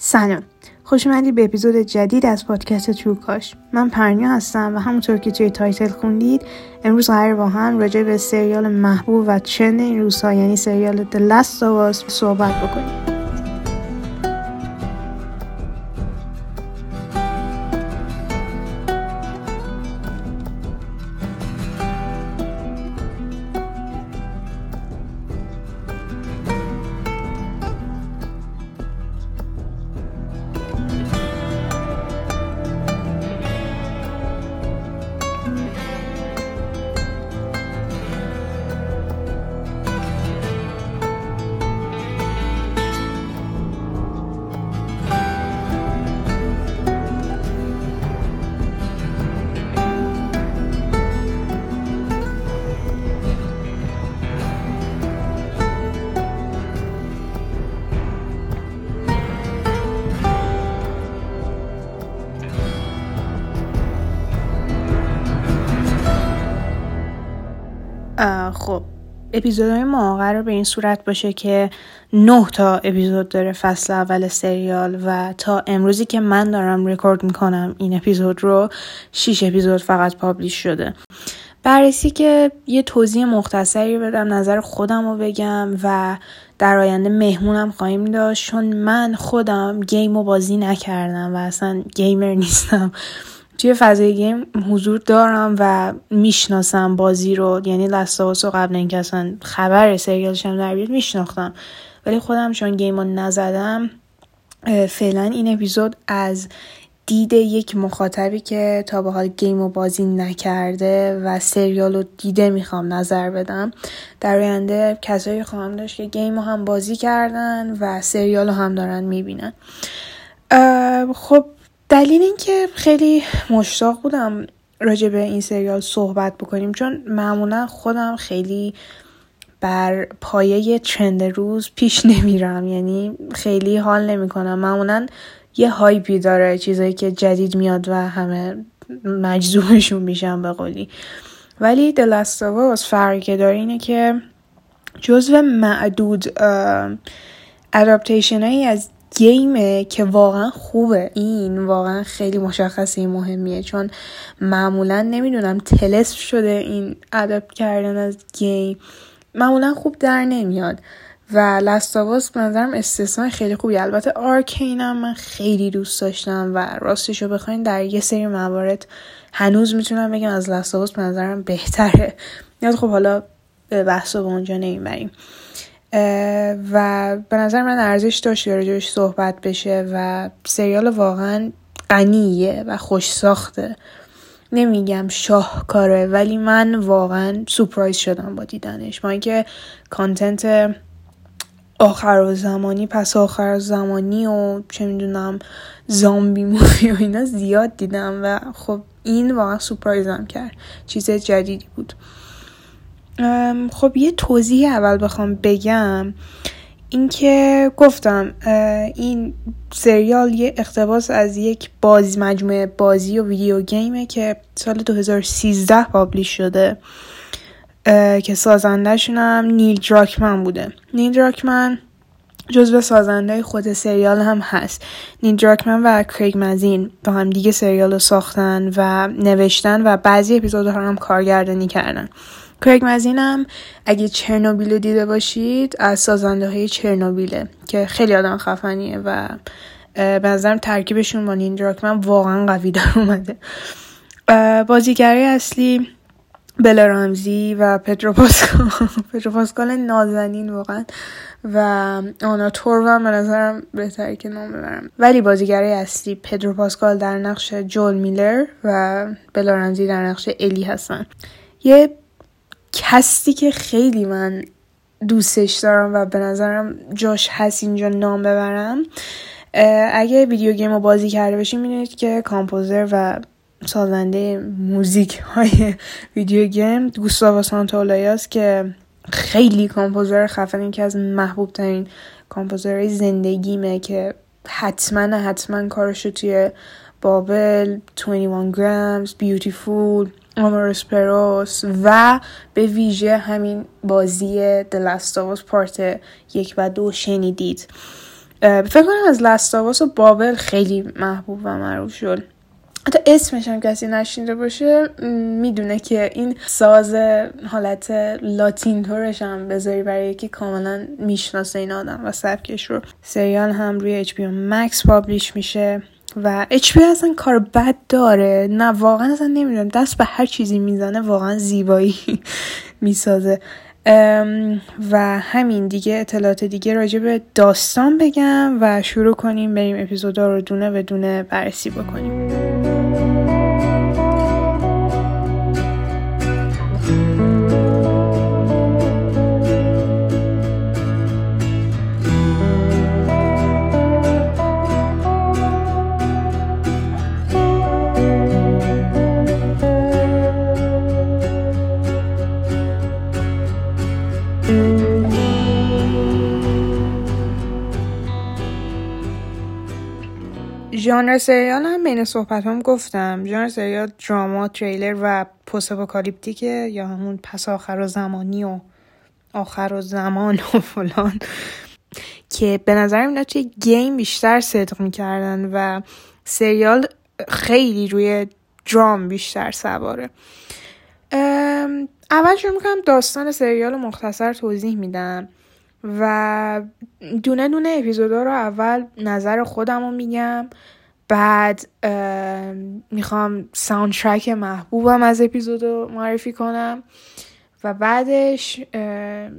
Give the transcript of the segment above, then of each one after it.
سلام. خوش اومدی به اپیزود جدید از پادکست تروکاش من پرنیا هستم و همونطور که توی تایتل خوندید امروز قرار با هم راجع به سریال محبوب و چند این روزها یعنی سریال The Last of Us صحبت بکنیم. اپیزودهای ما قرار به این صورت باشه که نه تا اپیزود داره فصل اول سریال و تا امروزی که من دارم رکورد می‌کنم این اپیزود رو شیش اپیزود فقط publish شده. بررسی که یه توضیح مختصری بدم نظر خودم رو بگم و در آینده مهمونم خواهیم داشت. چون من خودم game رو بازی نکردم و اصلا gamer نیستم. توی فضای game حضور دارم و می‌شناسم بازی رو. یعنی Last of Us رو قبل اینکه اصلا خبر سریالش هم در بیاد میشناختم. ولی خودم چون گیم رو نزدم فعلا این اپیزود از دید یک مخاطبی که تا به حال گیم و بازی نکرده و سریال رو دیده می‌خوام نظر بدم. در آینده کسایی خواهم داشت که گیم رو هم بازی کردن و سریال رو هم دارن می‌بینن. خب دلیل اینکه خیلی مشتاق بودم راجع به این سریال صحبت بکنیم چون معمولا خودم خیلی بر پایه trend روز پیش نمیرم. یعنی خیلی حال نمی‌کنم. معمولا یه hype ی داره چیزایی که جدید میاد و همه مجذوبشون میشن به قولی. ولی The Last of Us فرقی که داره اینه که جزو معدود adaptation هایی از game ه که واقعا خوبه. این واقعا خیلی مشخصه مهمیه. چون معمولا نمی‌دونم طلسم شده این adapt کردن از game. معمولا خوب در نمیاد. و لستاواس به نظرم استثناء خیلی خوبی. البته آرکینم من خیلی دوست داشتم و راستشو بخواین در یه سری موارد هنوز می‌تونم بگم از لستاواس به نظرم بهتره. یاد خب حالا به بحث به اونجا نمی‌بریم. و به نظر من ارزش داشت راجبش صحبت بشه و سریال واقعا غنیه و خوش ساخته نمیگم شاهکاره ولی من واقعا سپرایز شدم با دیدنش. ما اینکه کانتنت آخر و زمانی پس آخر زمانی و چه می‌دونم زامبی موفی و اینا زیاد دیدم و خب این واقعا سپرایزم کرد. چیز جدیدی بود. خب یه توضیح اول بخوام بگم اینکه گفتم این سریال یه اقتباس از یک بازی مجموعه بازی و ویدیو گیمه که سال 2013 پابلیش شده که سازندهشون هم نیل دراکمن بوده. نیل دراکمن جزو سازنده خود سریال هم هست. نیل دراکمن و کریگ مزین با هم دیگه سریال رو ساختن و نوشتن و بعضی اپیزودها هم کارگردانی کردن. کرگ مزینم اگه چرنوبیل رو دیده باشید از سازنده های چرنوبیله که خیلی آدم خفنیه و به نظرم ترکیبشون با دراکمن واقعا قوی در اومده. بازیگری اصلی بل رمزی و پدرو پاسکال پدرو پاسکال نازنین واقعا و آنا تور به نظرم بهتره که نام ببرم. ولی بازیگری اصلی پدرو پاسکال در نقش جول میلر و بل رمزی در نقش الی هستن. یه کسی که خیلی من دوستش دارم و به نظرم جاش هست اینجا نام ببرم اگه video game رو بازی کرده باشین می‌دونید که composer و سازنده موزیک های video game گوستاوو سانتائولایاس که خیلی composer خفن که از محبوب ترین composer های زندگیمه که حتما حتما کارشو توی Babel 21 Grams Biutiful آمارس پروس و به ویژه همین بازی دلستاوس پارت یک و دو شنیدید. فکر کنم از لستاواس و بابل خیلی محبوب و معروف شد. حتی اسمش هم کسی نشینده باشه می‌دونه که این ساز حالت لاتین تورش هم بذاری برای یکی کاملا می‌شناسه این آدم و سبکش رو. سریال هم روی پی مکس پابلیش میشه. و اچ پی اصلا کار بد داره. نه واقعا اصلا نمی‌دونم. دست به هر چیزی می‌زنه واقعا زیبایی می‌سازه. و همین دیگه اطلاعات دیگه راجع به داستان بگم و شروع کنیم بریم اپیزودا رو دونه به دونه بررسی بکنیم. ژانر سریال هم بین صحبت هم گفتم. ژانر سریال دراما تریلر و پست یا همون پس آخر و زمانی و آخر و زمان و فلان. که به نظرم اینا توی گیم بیشتر صدق می‌کردن و سریال خیلی روی درام بیشتر سواره. اول شروع می‌کنم داستان سریال مختصر توضیح میدم و دونه دونه اپیزودا رو اول نظر خودم رو میگم. بعد می‌خوام ساوندترک محبوبم از اپیزود رو معرفی کنم و بعدش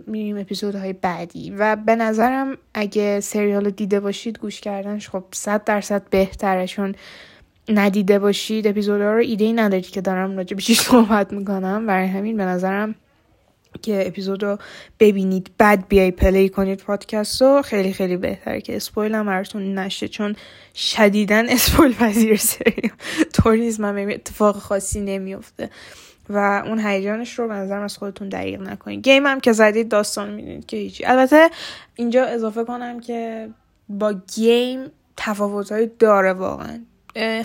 میریم اپیزودهای بعدی و به نظرم اگه سریال رو دیده باشید گوش کردنش خب صد درصد بهتره چون ندیده باشید اپیزودها رو ایده ای ندارید که دارم راجع به صحبت می‌کنم. برای همین به نظرم که اپیزود رو ببینید. بعد بیای play کنید پادکست رو. خیلی خیلی بهتره که spoil هم براتون نشه چون شدیداً spoil پذیر سری. توریز من اتفاق خاصی نمیفته و اون هیجانش رو به نظرم از خودتون دریغ نکنید. game هم که زدید داستان می‌دونید که هیچی. البته اینجا اضافه کنم که با game تفاوتهایی داره واقعا.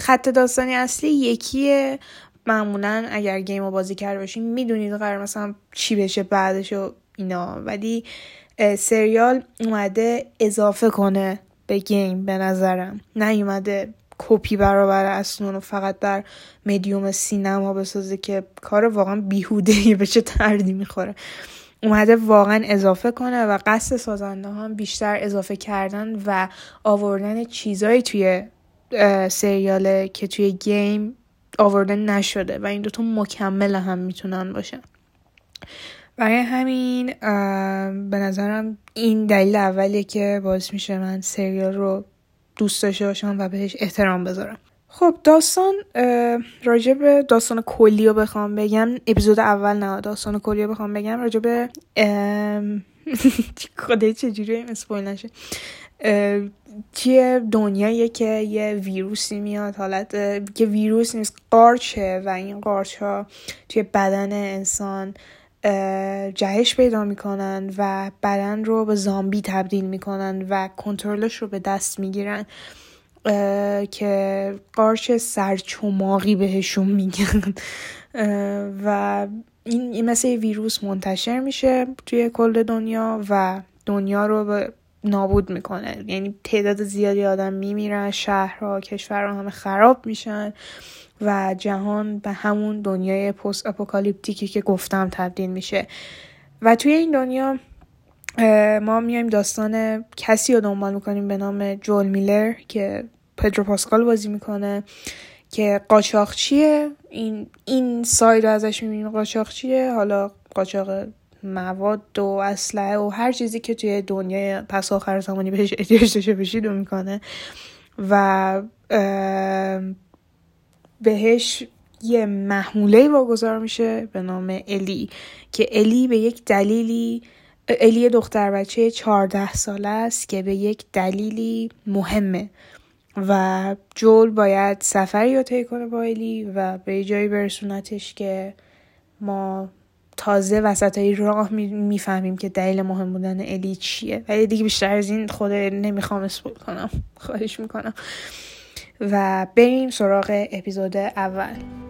خط داستانی اصلی یکیه. معمولا اگر گیم رو بازی کرده باشین می‌دونید قرار مثلا چی بشه بعدش و اینا. ولی سریال اومده اضافه کنه به گیم به نظرم. نیومده کپی برابر اصلا و فقط در مدیوم سینما بسازه که کار واقعا بیهوده به چه تردی می‌خوره. اومده واقعا اضافه کنه و قصد سازنده هم بیشتر اضافه کردن و آوردن چیزایی توی سریاله که توی گیم آورده نشده و این دوتا مکمل هم می‌تونن باشن. برای همین به نظرم این دلیل اولیه که باعث میشه من سریال رو دوست داشته باشم و بهش احترام بذارم. خب داستان راجع به داستان کلی رو بخوام بگم. اپیزود اول نه داستان کلی رو بخوام بگم. راجع به خدای چجوری اسپویل نشه. توی دنیاییه که یه ویروسی میاد حالت که ویروس نیست قارچه و این قارچ ها توی بدن انسان جهش پیدا می‌کنن و بدن رو به زامبی تبدیل می‌کنن و کنترلش رو به دست می‌گیرن که قارچ سرچماقی بهشون میگن. و این مثل ویروس منتشر میشه توی کل دنیا و دنیا رو به نابود می‌کنه. یعنی تعداد زیادی آدم میمیرن شهرها کشورها همه خراب میشن و جهان به همون دنیای post-apocalyptic ی که گفتم تبدیل میشه. و توی این دنیا ما میایم داستان کسی رو دنبال می‌کنیم به نام جول میلر که پدرو پاسکال بازی می‌کنه که قاچاقچیه. این این side ازش می‌بینیم قاچاقچیه. حالا قاچاق مواد و اسلحه و هر چیزی که توی دنیای پس آخر زمانی بهش احتیاج داشته باشید می‌کنه. و بهش یه محموله واگذار میشه به نام الی که الی به یک دلیلی الی دختر بچه 14 ساله است که به یک دلیلی مهمه و جول باید سفری رو طی کنه با الی و به جایی برسونتش که ما تازه وسط های راه می‌فهمیم که دلیل مهم بودن الی چیه. ولی دیگه بیشتر از این خود نمی‌خوام اسپول کنم. خواهش می‌کنم. و بریم سراغ اپیزود اول.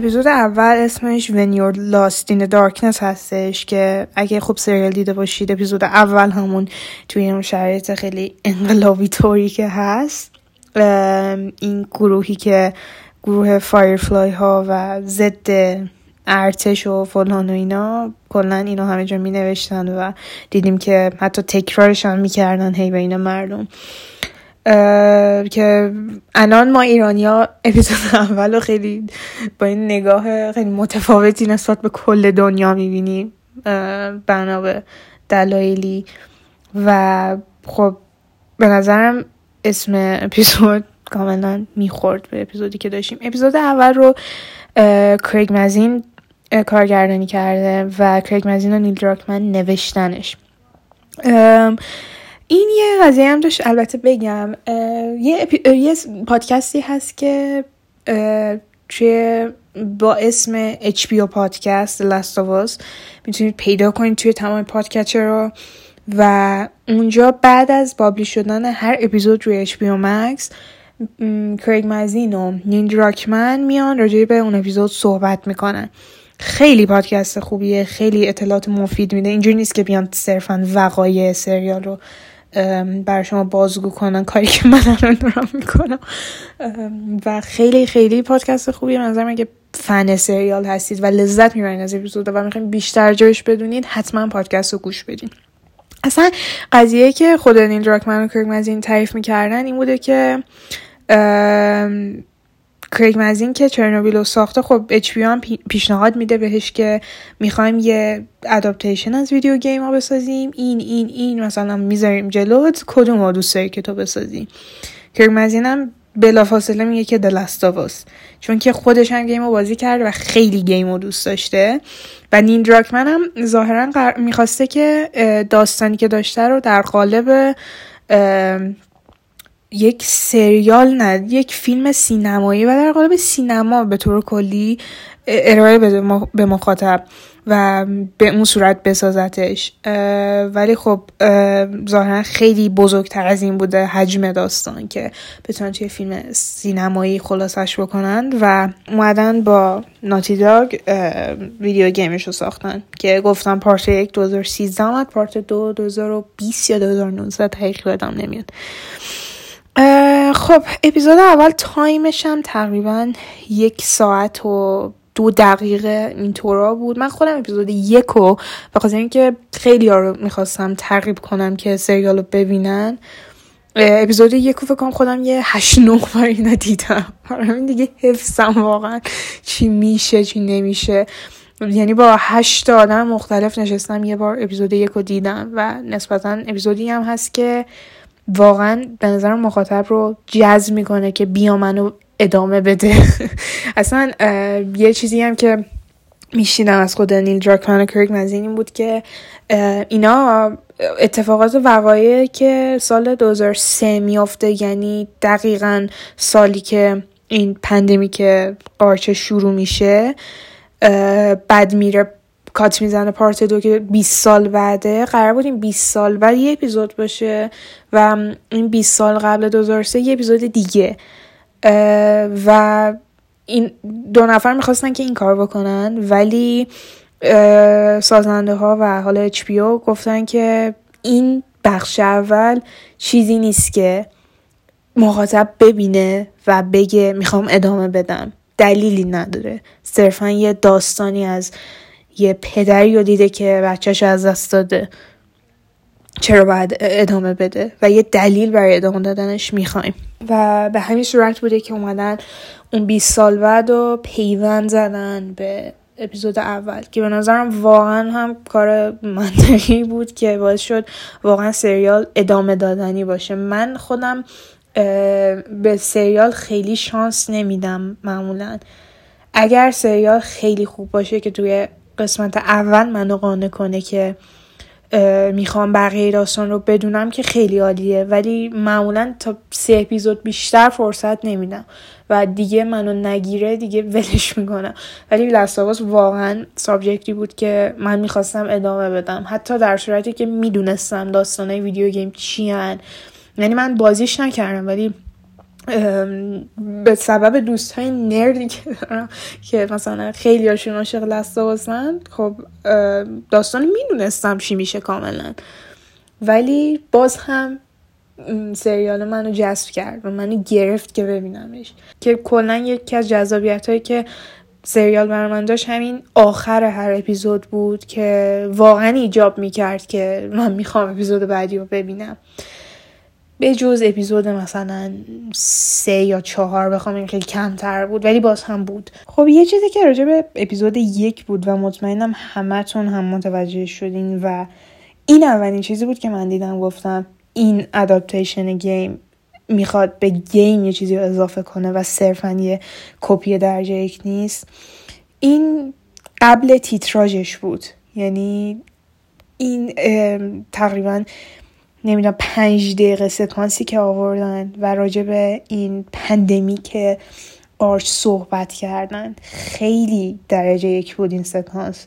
اپیزود اول اسمش When You're Lost in the Darkness هستش که اگه خوب سریال دیده باشید اپیزود اول همون توی اون شرایط خیلی انقلابی طوری که هست. این گروهی که گروه فایرفلای ها و ضد ارتش و فلان و اینا کلا اینو همه جا می نوشتن و دیدیم که حتی تکرارشان می‌کردن هی بین مردم. که الان ما ایرانیا اپیزود اول خیلی با این نگاه خیلی متفاوتی نسبت به کل دنیا می‌بینیم بنا به دلایلی. و خب به نظرم اسم اپیزود کاملا می‌خورد به اپیزودی که داشتیم. اپیزود اول رو کریگ مزین کارگردانی کرده و کریگ مزین و نیل دراکمن نوشتنش. این یه قضیه هم داشت البته بگم یه, یه پادکستی هست که توی با اسم HBO پادکست Last of Us می‌تونید پیدا کنید توی تمام پادکست رو و اونجا بعد از بابلی شدن هر اپیزود روی HBO Max کریگ مزین و نیل راکمن میان راجع به اون اپیزود صحبت می‌کنن. خیلی پادکست خوبیه خیلی اطلاعات مفید میده. اینجوری نیست که بیان صرفا وقایع سریال رو بر شما بازگو کنن کاری که من الان دارم می‌کنم. و خیلی خیلی پادکست خوبیه به نظرم اگه فن سریال هستید و لذت می‌برین از اپیزود و می‌خواین بیشتر راجبش بدونید حتما پادکست رو گوش بدین. اصلا قضیه که خود نیل دراکمن اینو تعریف می‌کردن این بوده که کریگ مزین که چرنوبیل رو ساخته خب HBO هم پیشنهاد میده بهش که می‌خوایم یه adaptation از video game ها بسازیم. این این این مثلا می‌ذاریم جلوت کدوم ها که تو بسازی کریگ مزین هم بلافاصله میگه که The Last of Us چون که خودش هم game رو بازی کرده و خیلی game رو دوست داشته. و نیل دراکمن هم ظاهرا می‌خواسته که داستانی که داشته رو در قالب یک سریال نه یک فیلم سینمایی و در قالب سینما به طور کلی ارائه به مخاطب و به اون صورت بسازتش. ولی خب ظاهرا خیلی بزرگتر از این بوده حجم داستان که بتونن توی فیلم سینمایی خلاصش بکنن و اومدن با ناتی داگ video game ش رو ساختن که گفتم part یک 2013 آمد part دو 2020 یا 2019 تحقیق بدم نمیاد. خب اپیزود اول time ش هم تقریبا یک ساعت و دو دقیقه اینطورا بود. من خودم اپیزود یک رو بخاطر اینکه خیلی ها رو می‌خواستم ترغیب کنم که سریال رو ببینن اپیزود یک فکر خودم یه هشت نه بار اینا دیدم. این دیگه حفظم واقعا چی میشه چی نمیشه. یعنی با هشت آدم مختلف نشستم یه بار اپیزود یک رو دیدم و نسبتا اپیزودی هم هست که واقعا به نظر مخاطب رو جذب می‌کنه که بیا منو ادامه بده. اصلا یه چیزی هم که میشیدم از خود نیل دراکمن و کرک این بود که اینا اتفاقات وقایع که سال 2003 میافته یعنی دقیقا سالی که این پندمی که قارچه شروع میشه بد میره کات می‌زنه پارت دو که 20 سال بعده. قرار بود این 20 سال بعد یه اپیزود باشه و این 20 سال قبل 2003 یه اپیزود دیگه. و این دو نفر می‌خواستن که این کار بکنن ولی سازنده ها و حالا اچ گفتن که این بخش اول چیزی نیست که مخاطب ببینه و بگه می‌خوام ادامه بدم. دلیلی نداره. صرفا یه داستانی از یه پدری رو دیده که بچهش از دست داده. چرا باید ادامه بده؟ و یه دلیل برای ادامه دادنش می‌خوایم. و به همین صورت بوده که اومدن اون 20 سال بعد و پیوند زدن به اپیزود اول که به نظرم واقعا هم کار منطقی بود که باعث شد واقعا سریال ادامه دادنی باشه. من خودم به سریال خیلی شانس نمیدم معمولا. اگر سریال خیلی خوب باشه که توی قسمت اول منو قانع کنه که می‌خوام بقیه داستان رو بدونم که خیلی عالیه. ولی معمولا تا سه اپیزود بیشتر فرصت نمیدم. و دیگه منو نگیره دیگه ولش می‌کنم. ولی لستاواس واقعا سابجکتی بود که من می‌خواستم ادامه بدم. حتی در صورتی که می‌دونستم داستانه ویدیو گیم چی. یعنی من بازیش نکردم ولی به سبب دوست های نردی که دارم که مثلا خیلی هاشون عاشق لسته خب داستان می‌دونستم چی میشه کاملا. ولی باز هم سریال منو جذب کرد و منو گرفت که ببینمش. که کلا یکی از جذابیت هایی که سریال برای من داشت همین آخر هر اپیزود بود که واقعا ایجاب می‌کرد که من می‌خوام اپیزود بعدی رو ببینم. به جز اپیزود مثلا سه یا چهار بخوام این خیلی کمتر بود ولی باز هم بود. خب یه چیزی که راجع به اپیزود یک بود و مطمئنم همتون هم متوجه شدین و این اولین چیزی بود که من دیدم گفتم این adaptation game می‌خواد به game یه چیزی رو اضافه کنه و صرفا یه کپی درجه یک نیست. این قبل تیتراژش بود. یعنی این تقریبا نمی‌دونم پنج دقیقه سکانسی که آوردن و راجع به این pandemic که قارچ صحبت کردن خیلی درجه یک بود این سکانس.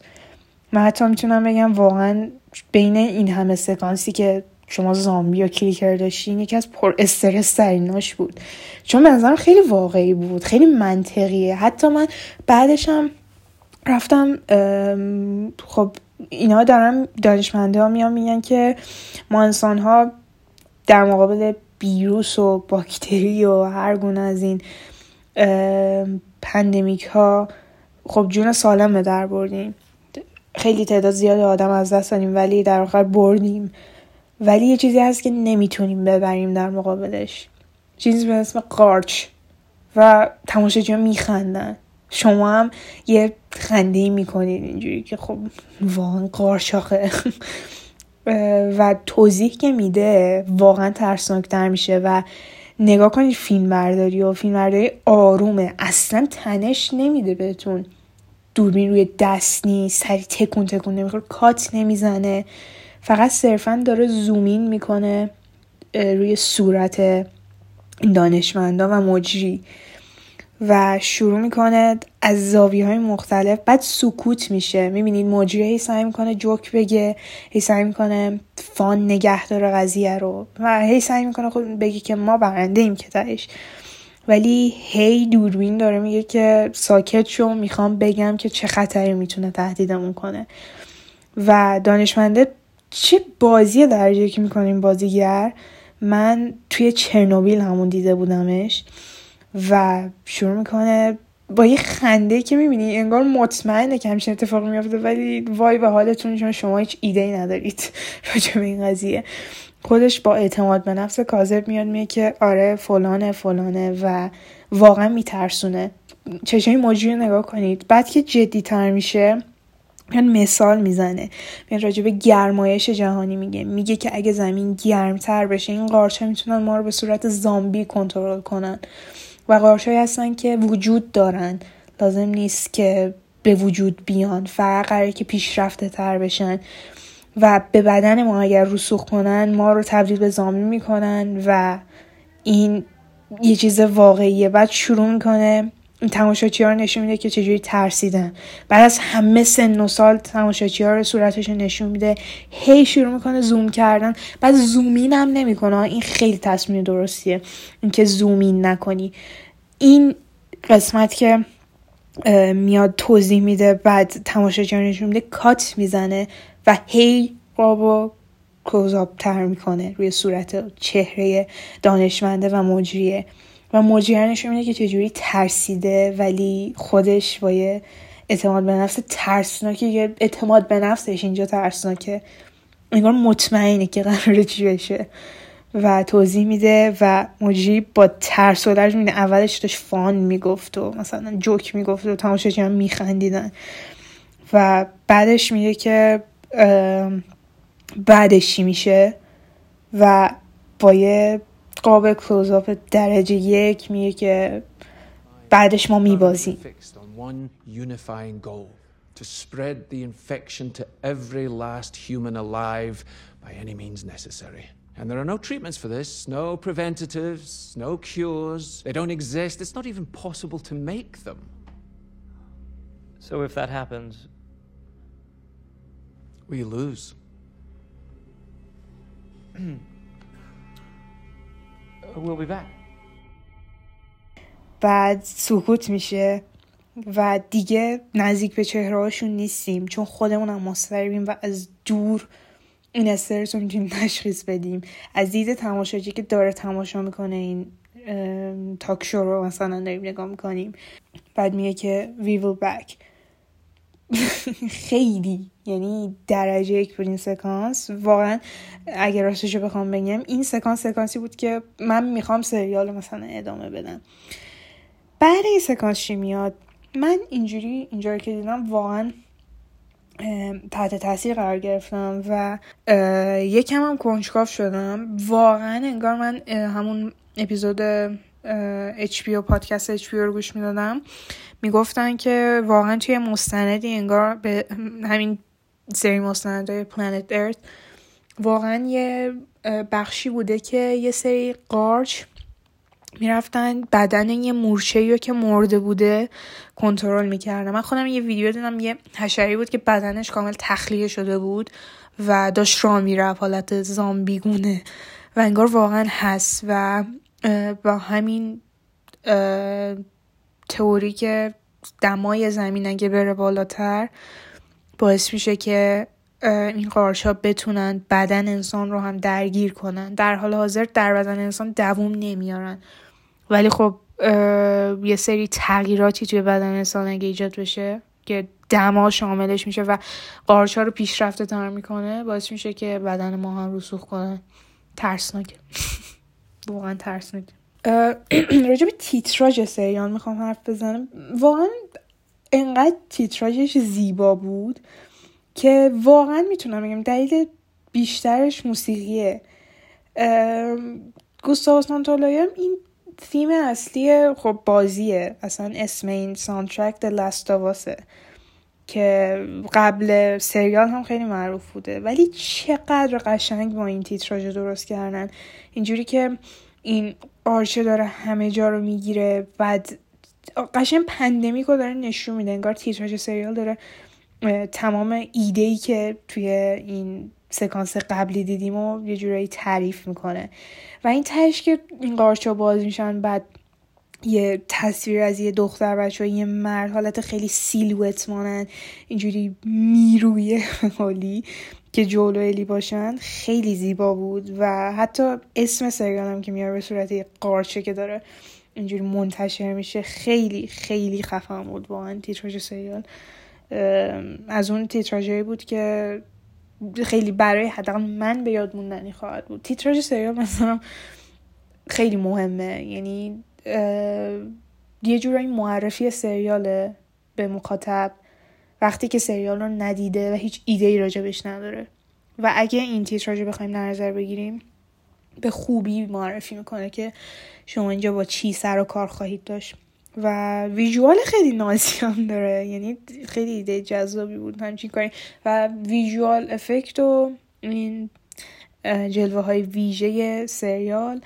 من حتی می‌تونم بگم واقعا بین این همه سکانسی که شما زامبی یا کلیکر داشتین یکی از پر استرس تریناش بود. چون به خیلی واقعی بود خیلی منطقیه. حتی من بعدش هم رفتم خب اینا دارن دانشمنده ها میان میگن که ما انسان ها در مقابل ویروس و باکتری و هر گونه از این پندمیک ها خب جون سالم به در بردیم. خیلی تعداد زیاد آدم از دست دادیم ولی در آخر بردیم. ولی یه چیزی هست که نمی‌تونیم ببریم در مقابلش. چیزی به اسم قارچ. و تماشاجی میخندن. شما هم یه خنده ای می‌کنید اینجوری که خب واقعا قارچاقه. و توضیح که میده واقعا ترسناکتر میشه و نگاه کنید فیلم برداری و فیلم برداری آرومه. اصلا تنش نمیده بهتون. دوربین روی دست نیست سری تکون تکون نمی‌خوره کات نمی‌زنه. فقط صرفا داره زومین می‌کنه روی صورت دانشمندا و مجری. و شروع می‌کنه از زاویه های مختلف. بعد سکوت میشه. می‌بینید مجری هی سعی می‌کنه جوک بگه هی سعی می‌کنه فان نگه داره قضیه رو و هی سعی می‌کنه خود بگه که ما برنده ایم که تایش ولی هی دوربین داره میگه که ساکت شو می‌خوام بگم که چه خطری می‌تونه تهدیدمون کنه. و دانشمنده چه بازی درجه که می‌کنیم بازیگر؟ من توی چرنوبیل همون دیده بودمش. و شروع می‌کنه با یه خنده که می‌بینی انگار مطمئنه که همچین اتفاقی میافته ولی وای به حالتون چون شما هیچ ایده ای ندارید راجع به این قضیه. خودش با اعتماد به نفس کاذب میاد میگه که آره فلانه فلانه و واقعا میترسونه. چشمای مجری نگاه کنید. بعد که جدی تر میشه یعنی مثال می‌زنه. میاد راجع به گرمایش جهانی میگه. میگه که اگه زمین گرمتر بشه این قارچ می‌تونن ما رو به صورت زامبی کنترل کنن. و قارچهایی هستن که وجود دارن. لازم نیست که به وجود بیان. فقط قراره که پیشرفته تر بشن. و به بدن ما اگر رسوخ کنن ما رو تبدیل به زامبی می‌کنن و این یه چیز واقعیه. بعد شروع می‌کنه تماشاچی ها نشون میده که چجوری ترسیدن. بعد از همه سن و سال تماشاچی ها رو صورتش نشون میده. هی شروع می‌کنه زوم کردن. بعد زومین هم نمی‌کنه. این خیلی تصمیم درستیه. اینکه زومین نکنی. این قسمت که میاد توضیح میده بعد تماشاچی ها نشون میده کات می‌زنه و هی بابا کلوزاپ تر می‌کنه روی صورت چهره دانشمنده و مجریه. و مجریانش اینه که چجوری ترسیده ولی خودش با یه اعتماد به نفس ترسناکه یه اعتماد به نفسش اینجا ترسناکه. انگار مطمئنه که قراره چی بشه. و توضیح میده و مجری با ترس و درج میده اولش داشت فان می‌گفت و مثلا جوک می‌گفت و تماشاچی هم میخندیدن. و بعدش میگه که بعدش چی میشه؟ و با یه قاب کلوزاپ درجه یک میگه که بعدش ما میبازیم to spread the infection to every last human alive by any means necessary. And there are no treatments for this, no preventatives, no cures. They don't exist. It's not even possible to make them. So if that happens, we lose. We'll be back. بعد سکوت میشه و دیگه نزدیک به چهرهاشون نیستیم چون خودمونم مضطربیم و از دور این استرس رو می‌تونیم تشخیص بدیم. از دید تماشاچی که داره تماشا می‌کنه این تاک شو رو مثلا داریم نگاه می‌کنیم. بعد میگه که we will back. خیلی. یعنی درجه یک بود این سکانس. واقعا اگر راستش بخوام بگم این سکانس سکانسی بود که من می‌خوام سریال مثلا ادامه بدم. بعد این سکانس چی میاد؟ من اینجوری اینجا که دیدم واقعا تحت تاثیر قرار گرفتم و یکم هم کنجکاف شدم. واقعا انگار من همون اپیزود HBO پادکست HBO رو گوش می‌دادم. می‌گفتن که واقعا توی مستندی انگار به همین سری مستندهای پلانت ارث واقعا یه بخشی بوده که یه سری قارچ می‌رفتن بدن یه مورچه رو که مرده بوده کنترل می‌کردن. من خودم یه ویدیو دیدم یه حشری بود که بدنش کامل تخلیه شده بود و داشت راه می‌رفت حالت زامبیگونه و انگار واقعا هست و با همین تئوری که دمای زمین اگه بره بالاتر باعث میشه که این قارچ بتونن بدن انسان رو هم درگیر کنن. در حال حاضر در بدن انسان دووم نمیارن. ولی خب یه سری تغییراتی توی بدن انسان اگه ایجاد بشه که دما شاملش میشه و قارچ رو پیشرفته تر می‌کنه باعث میشه که بدن ما هم رسوخ کنه. ترسناکه. واقعا ترسناک راجع به تیتراژ سریال می‌خوام حرف بزنم. واقعا انقدر تیتراژش زیبا بود که واقعا می‌تونم بگم دلیل بیشترش موسیقیه. گوستاو سانتالایم این تیم اصلی خب بازیه. اصلا اسم این سانترک د لاستاواسه که قبل سریال هم خیلی معروف بوده. ولی چقدر قشنگ با این تیتراژ درست کردن. اینجوری که این قارچه داره همه جا رو می‌گیره بعد قشنگ pandemic رو داره نشون میده. انگار تیتراژ سریال داره تمام ایده ای که توی این سکانس قبلی دیدیمو یه جورایی تعریف می‌کنه. و این تهش که این قارچا باز میشن بعد یه تصویر از یه دختر بچه یه مرد حالت خیلی سیلوت مانن اینجوری می‌روی حالی. که جولو الی باشن خیلی زیبا بود و حتی اسم سریال هم که میاره به صورت قارچه که داره اینجوری منتشر میشه خیلی خیلی خفن بود واقعا تیتراژ سریال. از اون تیتراژهایی بود که خیلی برای حداقل من به یاد موندنی خواهد بود. تیتراژ سریال مثلا خیلی مهمه یعنی یه جورایی معرفی سریاله به مخاطب. وقتی که سریال رو ندیده و هیچ ایده ای راجبش نداره. و اگه این تیتراژ رو بخوایم در نظر بگیریم به خوبی معرفی می‌کنه که شما اینجا با چی سر و کار خواهید داشت. و ویژوال خیلی نازی هم داره. یعنی خیلی ایده جذابی بود همچین کاری. و ویژوال افکت و این جلوه های ویژه سریال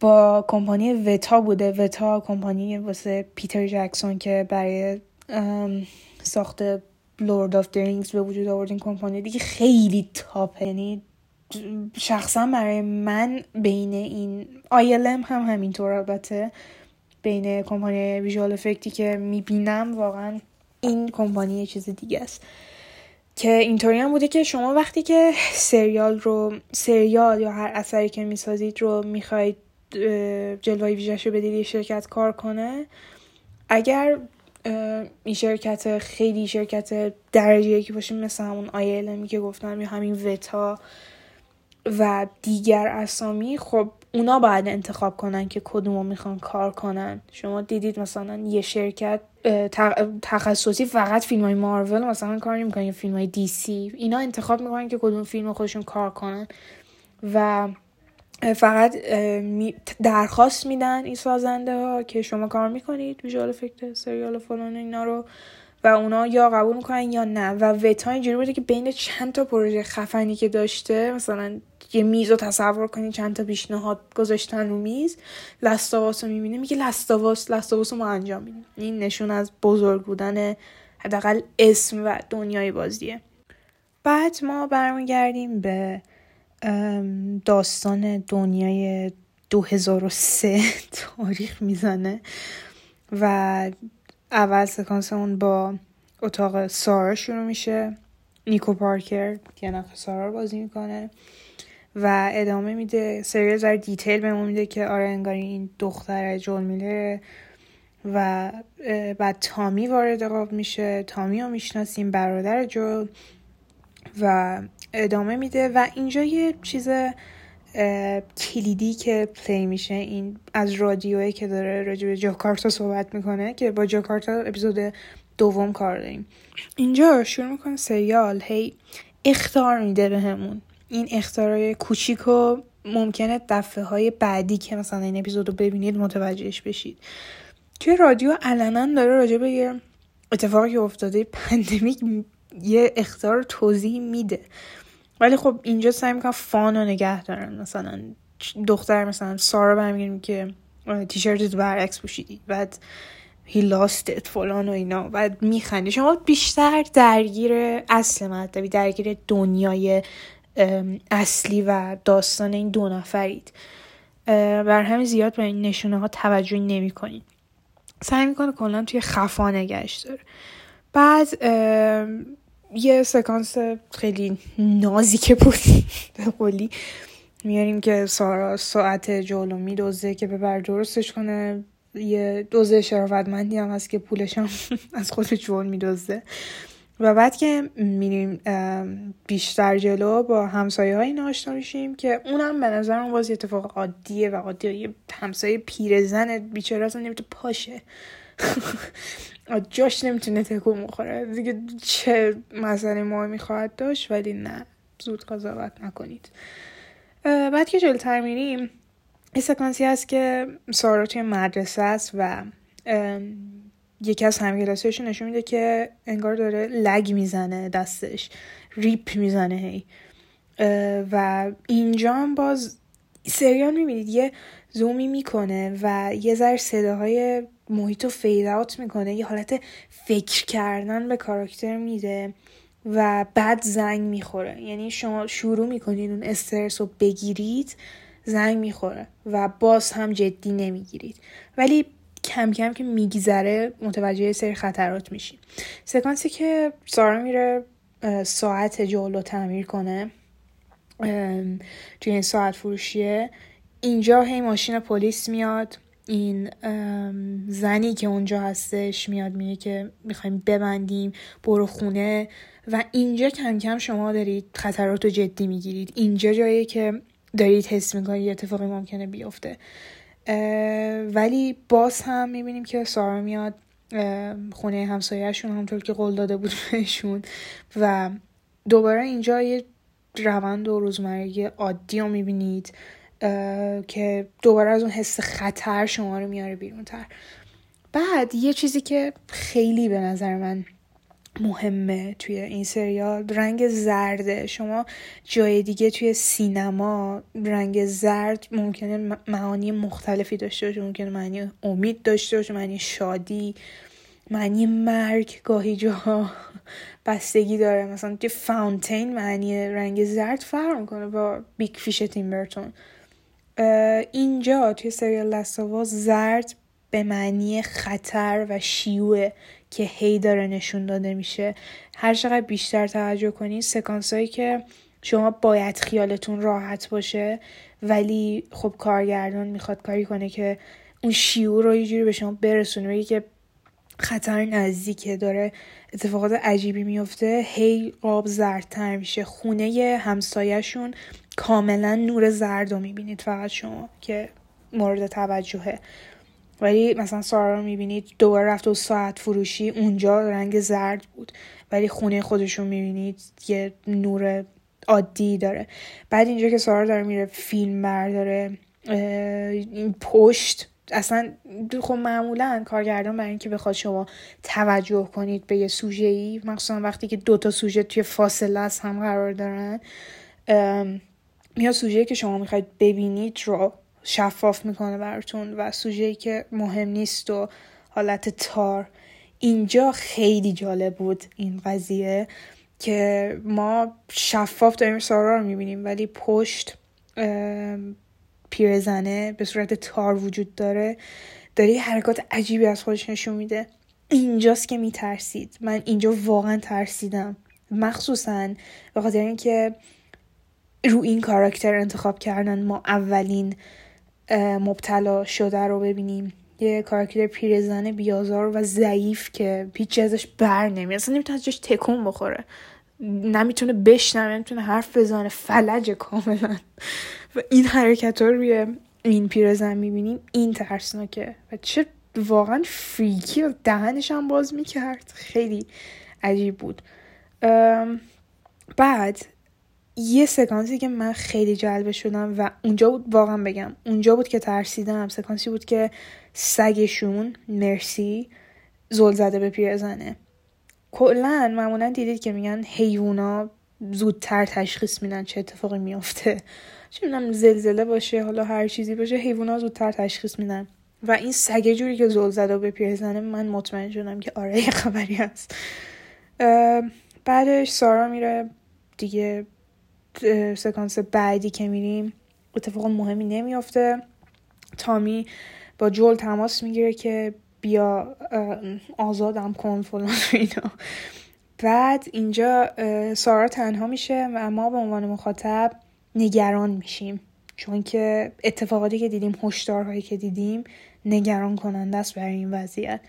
با کمپانی وتا بوده. وتا کمپانی واسه پیتر جکسون که برای ساخت Lord of the Rings به وجود آورد این کمپانی دیگه خیلی top. یعنی شخصا برای من بین این ILM هم همینطور البته. بین کمپانی visual effect ی که می‌بینم واقعا این کمپانی چیز دیگه است. که اینطوری هم بوده که شما وقتی که سریال رو سریال یا هر اثری که می‌سازید رو می‌خواید جلوه ویژش رو بدید یه شرکت کار کنه اگر این شرکت خیلی شرکت درجه یکی باشه مثل همون آیلمی که گفتم یا همین وتا و دیگر اسامی. خب اونا باید انتخاب کنن که کدومو می‌خوان کار کنن. شما دیدید مثلا یه شرکت تخصصی فقط فیلم های مارول مثلا کار نمی‌کنن یا فیلم های دی سی. اینا انتخاب می‌کنن که کدوم فیلم خودشون کار کنن. و فقط درخواست میدن این سازنده ها که شما کار می‌کنید ویژوال افکت سریال فلان اینا رو و اونا یا قبول می‌کنن یا نه. و وتا اینجوری بوده که بین چند تا پروژه خفنی که داشته مثلا یه میز رو تصور کنید چند تا پیشنهاد گذاشتن رو میز لستاواس رو می‌بینه میگه لستاواس لستاواس رو ما انجام میدیم. این نشون از بزرگ بودن حداقل اسم و دنیای بازیه. بعد ما برمیگردیم به داستان دنیای 2003 تاریخ می‌زنه و اول سکانس اون با اتاق سارا شروع میشه. نیکو پارکر که نقش سارا رو بازی می‌کنه. و ادامه میده سریال در detail بهمون میده که آره انگاری این دختر جول میلره و بعد تامی وارد قاب میشه. تامی رو می‌شناسیم برادر جول و ادامه میده و اینجا یه چیز کلیدی که play میشه این از رادیوی که داره راجع به جاکارتا صحبت می‌کنه که با جاکارتا اپیزود دوم کار داریم. اینجا شروع می‌کنه سریال هی اختار میده بهمون. این اختارای کوچیک و ممکنه دفعه های بعدی که مثلا این اپیزود رو ببینید متوجهش بشید. توی رادیو علنا داره راجع به یه اتفاقی افتاده پندمیک یه اختار توضیح میده. ولی خب اینجا سعی می‌کنم فان رو نگه دارن مثلا دختر مثلا سارا برمیگیم که تیشرت برعکس پوشیدی. بعد هی لاست فلان و اینا. بعد میخندی. شما بیشتر درگیر اصل مطلبی درگیر دنیای اصلی و داستان این دو نفرید. بر همین زیاد به این نشونه ها توجه نمی کنید سعی می‌کنه کلا توی خفا نگهش داره. بعد یه سکانس خیلی نازی بود به قولی. میاریم که سارا ساعت جولو میدوزه که ببر درستش کنه. یه دوزه شرافتمندی هم هست که پولش هم از خود جول میدوزه. و بعد که میریم بیشتر جلو با همسایه های آشنا میشیم که اونم به نظر اون باز اتفاق عادیه و عادیه یه همسایه پیرزن بیچاره اصلا نمی‌تونه پاشه. جاش نمی‌تونه تکون بخوره. دیگه چه مسئله ما می‌خواهد داشت ولی نه. زود قضاوت نکنید. بعد که جلوتر میریم یه سکانسی هست که سارا توی مدرسه است و یکی از همکلاسیاشو نشون میده که انگار داره lag می‌زنه دستش. ریپ می‌زنه هی. و اینجا هم باز سریال می‌بینید. یه زومی می‌کنه و یه ذره صداهای محیط رو fade out می‌کنه یه حالت فکر کردن به کاراکتر میده و بعد زنگ می‌خوره. یعنی شما شروع می‌کنید اون استرس رو بگیرید زنگ می‌خوره و باز هم جدی نمی‌گیرید. ولی کم کم که میگذره متوجه سری خطرات میشیم سکانسی که سارا میره ساعت جولو تعمیر کنه توی این ساعت فروشیه اینجا هی ماشین پلیس میاد. این زنی که اونجا هستش میاد میگه که می‌خوایم ببندیم برو خونه. و اینجا کم کم شما دارید خطرات رو جدی می‌گیرید. اینجا جایی که دارید حس می‌کنید یه اتفاقی ممکنه بیفته. ولی باز هم می‌بینیم که سارا میاد خونه همسایهشون همطور که قول داده بود بهشون. و دوباره اینجا یه روند و روزمرگی عادی رو می‌بینید. که دوباره از اون حس خطر شما رو میاره بیرون تر بعد یه چیزی که خیلی به نظر من مهمه توی این سریال رنگ زرده. شما جای دیگه توی سینما رنگ زرد ممکنه معانی مختلفی داشته باشه. ممکنه معنی امید داشته باشه معنی شادی معنی مرگ. گاهی جاها بستگی داره. مثلا توی The Fountain معنی رنگ زرد فرق می‌کنه با Big Fish تیم برتون اینجا توی سریال Last of Us زرد به معنی خطر و شیوعه که هی داره نشون داده میشه. هر چقدر بیشتر توجه کنید سکانس هایی که شما باید خیالتون راحت باشه ولی خب کارگردان می‌خواد کاری کنه که اون شیور رو یه جوری به شما برسونه بگه که خطر نزدیکه. داره اتفاقات عجیبی میفته. هی قاب زردتر میشه. خونه همسایهشون کاملا نور زرد رو می‌بینید. فقط شما که مورد توجهه. ولی مثلا سارا رو می‌بینید. دوباره رفت و ساعت فروشی. اونجا رنگ زرد بود. ولی خونه خودشون می‌بینید. یه نور عادی داره. بعد اینجا که سارا داره میره فیلم برداره پشت اصلا خب معمولا کارگردان برای اینکه بخواد شما توجه کنید به یه سوژه ای مخصوصا وقتی که دوتا سوژه توی فاصله از هم قرار دارن یا سوژه که شما می‌خواید ببینید رو شفاف می‌کنه براتون و سوژه که مهم نیست و حالت تار. اینجا خیلی جالب بود این قضیه که ما شفاف داریم سارا رو می‌بینیم ولی پشت پیرزنه به صورت تار وجود داره. داره حرکات عجیبی از خودش نشون میده. اینجاست که میترسید. من اینجا واقعا ترسیدم. مخصوصا به خاطر اینکه رو این کاراکتر انتخاب کردن ما اولین مبتلا شده رو ببینیم. یه کاراکتر پیرزن بیازار و ضعیف که پیچ ازش بر نمیاد. اصلا نمی‌تونه ازش تکون بخوره. نمی‌تونه بشنوه نمی‌تونه حرف بزنه. فلج کاملا. و این حرکت ها روی این پیرزن می‌بینیم. این ترسناکه. و چه واقعا فریکی و دهنش هم باز می‌کرد. خیلی عجیب بود. بعد یه سکانسی که من خیلی جلبه شدم و اونجا بود واقعا بگم. اونجا بود که ترسیدم. سکانسی بود که سگشون مرسی زل زده به پیرزنه. کلا معمولا دیدید که میگن حیوونا زودتر تشخیص میدن چه اتفاقی میافته. چه می‌دونم زلزله باشه حالا هر چیزی باشه حیوونا زودتر تشخیص میدن. و این سگه جوری که زل زده به پیرزنه من مطمئن شدم که آره یه خبری هست. بعدش سارا میره دیگه سکانس بعدی که میریم اتفاق مهمی نمیافته. تامی با جول تماس می‌گیره که بیا آزادم کن فلان اینا. بعد اینجا سارا تنها میشه و ما به عنوان مخاطب نگران میشیم. چون که اتفاقاتی که دیدیم هشدارهایی که دیدیم نگران کننده است برای این وضعیت.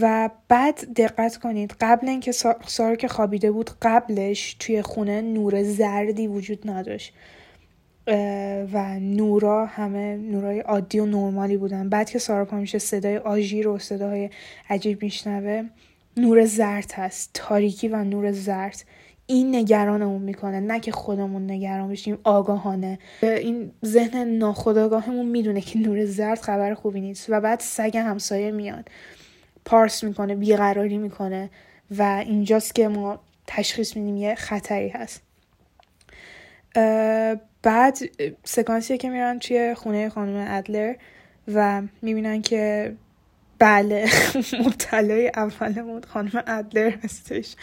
و بعد دقت کنید قبل اینکه سارا که خوابیده بود قبلش توی خونه نور زردی وجود نداشت. و نورا همه نورای عادی و نرمالی بودن. بعد که سارا پا میشه صدای آژیر و صداهای عجیب میشنوه نور زرد هست. تاریکی و نور زرد. این نگرانمون می‌کنه. نه که خودمون نگران بشیم آگاهانه. این ذهن ناخداگاهمون می‌دونه که نور زرد خبر خوبی نیست. و بعد سگ همسایه میاد. پارس می‌کنه بیقراری می‌کنه. و اینجاست که ما تشخیص میدیم یه خطری هست. بعد سکانسیه که میرن توی خونه خانم ادلر و می‌بینن که بله مبتلای اولمون خانم ادلر هستش.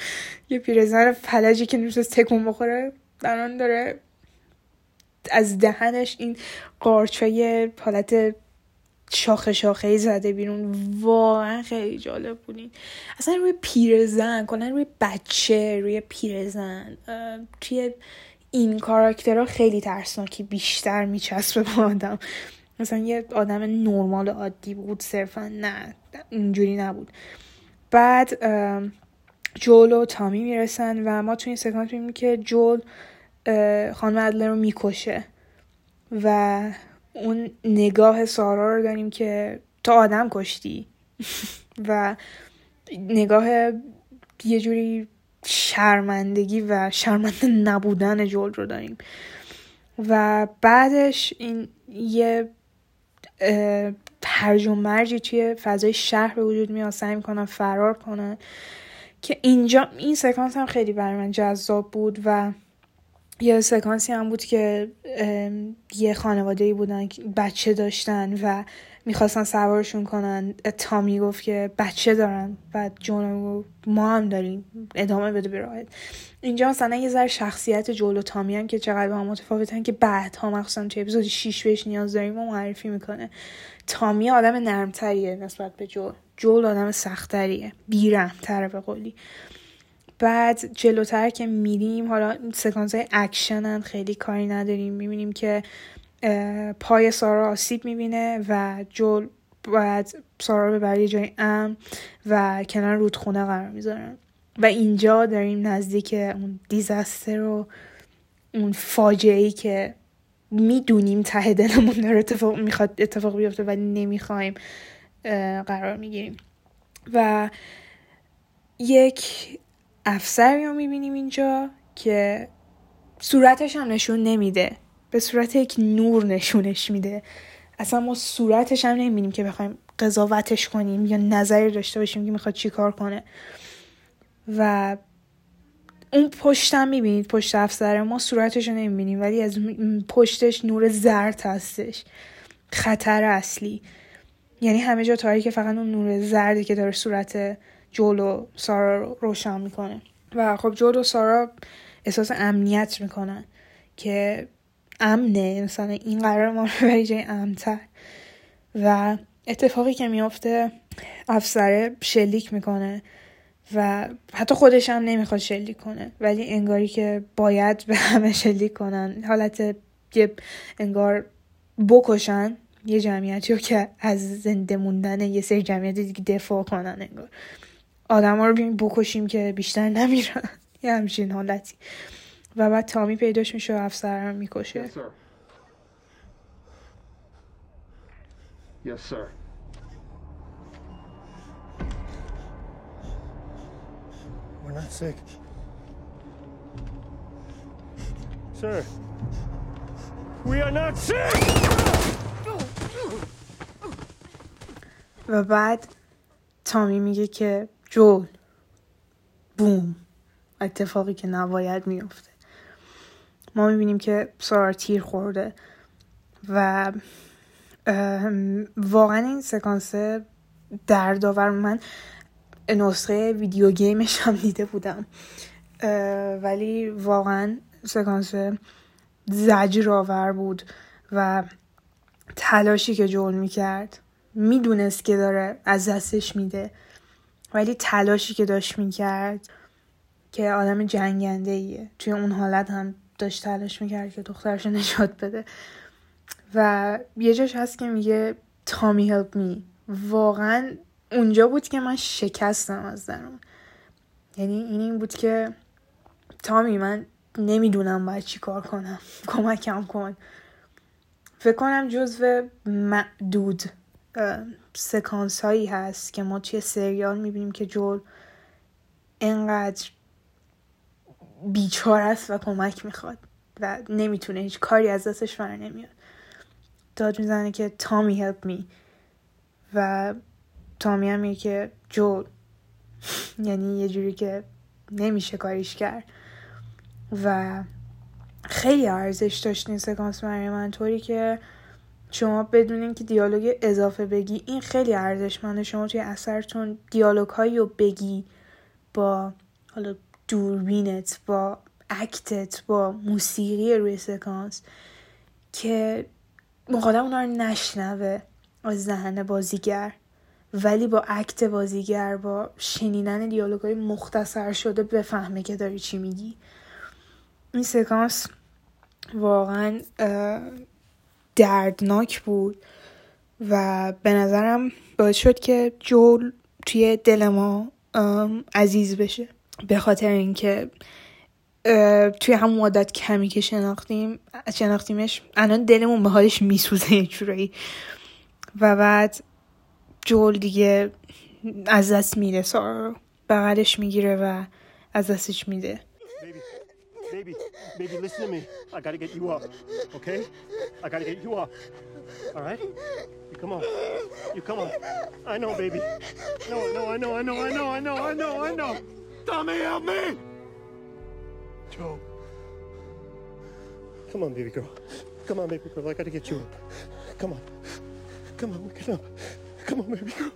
یه پیرزن فلجی که نمی‌تونست تکون بخوره دران داره از دهنش این قارچای حالت شاخه شاخه زده بیرون. واقعا خیلی جالب بودین اصلا روی پیرزن کنن روی بچه روی پیرزن توی این کاراکترها خیلی ترسناکی بیشتر میچسبه به آدم. مثلا یه آدم نرمال عادی بود صرفا نه اینجوری نبود. بعد جول و تامی می‌رسن و ما توی این سکانس می‌بینیم که جول خانم ادلر رو می‌کشه و اون نگاه سارا رو داریم که تا آدم کشتی. و نگاه یه جوری شرمندگی و شرمنده نبودن جول رو داریم. و بعدش این یه هرج و مرجی توی فضای شهر به وجود میاد سعی می‌کنن فرار کنن. که اینجا این سکانس هم خیلی برای من جذاب بود و یه سکانسی هم بود که یه خانواده ای بودن بچه داشتن و می‌خواستن سوارشون کنن. تامی گفت که بچه دارن و جون گفت ما هم داریم. ادامه بده به اینجا مثلا یه ذره شخصیت جول و تامی هم که چقدر با هم متفاوتن که بعدها مخصوصا توی اپیزود 6 بهش نیاز داریم و معرفی می‌کنه. تامی آدم نرمتریه نسبت به جول. جول آدم سختریه بیرحمتره به قولی. بعد جلوتر که میریم حالا سکانس های اکشنن خیلی کاری نداریم. می‌بینیم که پای سارا آسیب می‌بینه و جول باید سارا رو ببره جای ام و کنار رودخونه قرار می‌ذارن. و اینجا داریم نزدیک اون دیزاستر و اون فاجعه ای که می‌دونیم ته دلمون داره اتفاق می‌خواد اتفاق بیفته و نمی‌خوایم قرار می‌گیریم. و یک افسری رو می‌بینیم اینجا که صورتش هم نشون نمیده. به صورت یک نور نشونش میده. اصلا ما صورتش هم نمی‌بینیم که بخوایم قضاوتش کنیم یا نظری داشته باشیم که می‌خواد چی کار کنه. و اون پشتم می‌بینید پشت افسر ما صورتش رو نمی‌بینیم ولی از پشتش نور زرد هستش. خطر اصلی. یعنی همه جا تاریکه فقط اون نور زردی که داره صورت جول و سارا رو روشن می‌کنه. و خب جول و سارا احساس امنیت می‌کنن که امنه مثلا این قرار ما رو بری جای امتر و اتفاقی که میافته افسره شلیک می‌کنه و حتی خودش هم نمی‌خواد شلیک کنه. ولی انگاری که باید به همه شلیک کنن. حالت یه انگار بکشن یه جمعیتی رو که از زنده موندن یه سری جمعیت دیگه دفاع کنن انگار. آدم ها رو بکشیم که بیشتر نمیرن. یه همچین حالتی. و بعد تامی پیداش میشه و افسر رو می‌کشه Yes, sir. Yes, sir. We're not sick. Sir. We are not sick! و بعد تامی میگه که جول بوم اتفاقی که نباید میفته ما می‌بینیم که سارا تیر خورده و واقعا این سکانس دردآور من نسخه ویدیو گیمش هم دیده بودم. ولی واقعا سکانس زجر آور بود و تلاشی که جول می‌کرد می‌دونست که داره از دستش میده. ولی تلاشی که داشت می‌کرد که آدم جنگنده ایه توی اون حالت هم داشت تلاش می‌کرد که دخترش نجات بده. و یه جاش هست که میگه تامی هلپ می واقعا اونجا بود که من شکستم از درون. یعنی این این بود که تامی من نمی‌دونم باید چی کار کنم. کمکم کن. فکر کنم جزو معدود سکانس هایی هست که ما توی سریال می‌بینیم که جول انقدر بیچاره است و کمک می‌خواد و نمی‌تونه هیچ کاری از دستش بر نمیاد. داد می‌زنه که تامی هلپ می و تامی هم میگه که جول یعنی یه جوری که نمیشه کاریش کرد. و خیلی ارزش داشت این سکانس برای من طوری که شما بدون اینکه دیالوگ اضافه بگی این خیلی ارزشمنده. شما توی اثرتون دیالوگ هایی رو بگی با حالا دوربینت با اکتت با موسیقی روی سکانس که مقادم اونا رو نشنوه از ذهن بازیگر. ولی با اکت بازیگر با شنیدن دیالوگ های مختصر شده بفهمه که داری چی میگی. این سکانس واقعا دردناک بود و به نظرم باعث شد که جول توی دل ما عزیز بشه. به خاطر اینکه توی همون مدت کمی که شناختیم شناختیمش الان دلمون به حالش میسوزه یه جورایی و بعد جول دیگه از دست میده سارا رو بغلش می‌گیره و از دستش میده Baby, baby, listen to me. I gotta get you okay? I gotta get you. All right? You come on. You come on. I know, baby. No, no, I know, I know, I know, I know, I know, I know. Tommy, help me! Joe. Come on, baby girl. Come on, baby girl. I gotta get you up. Come on. Come on, get up. Come on, baby girl.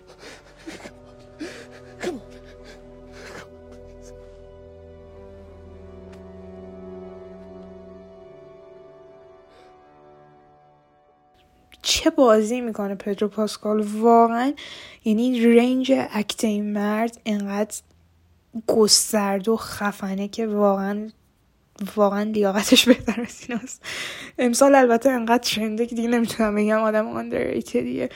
Come on. Come on. چه بازی می‌کنه پدرو پاسکال واقعا یعنی رنج اکت این مرد انقدر گسترده و خفنه که واقعا واقعا لیاقتش بهتر از این است امسال البته انقدر ترنده که دیگه نمی‌تونم بگم آدم underratedیه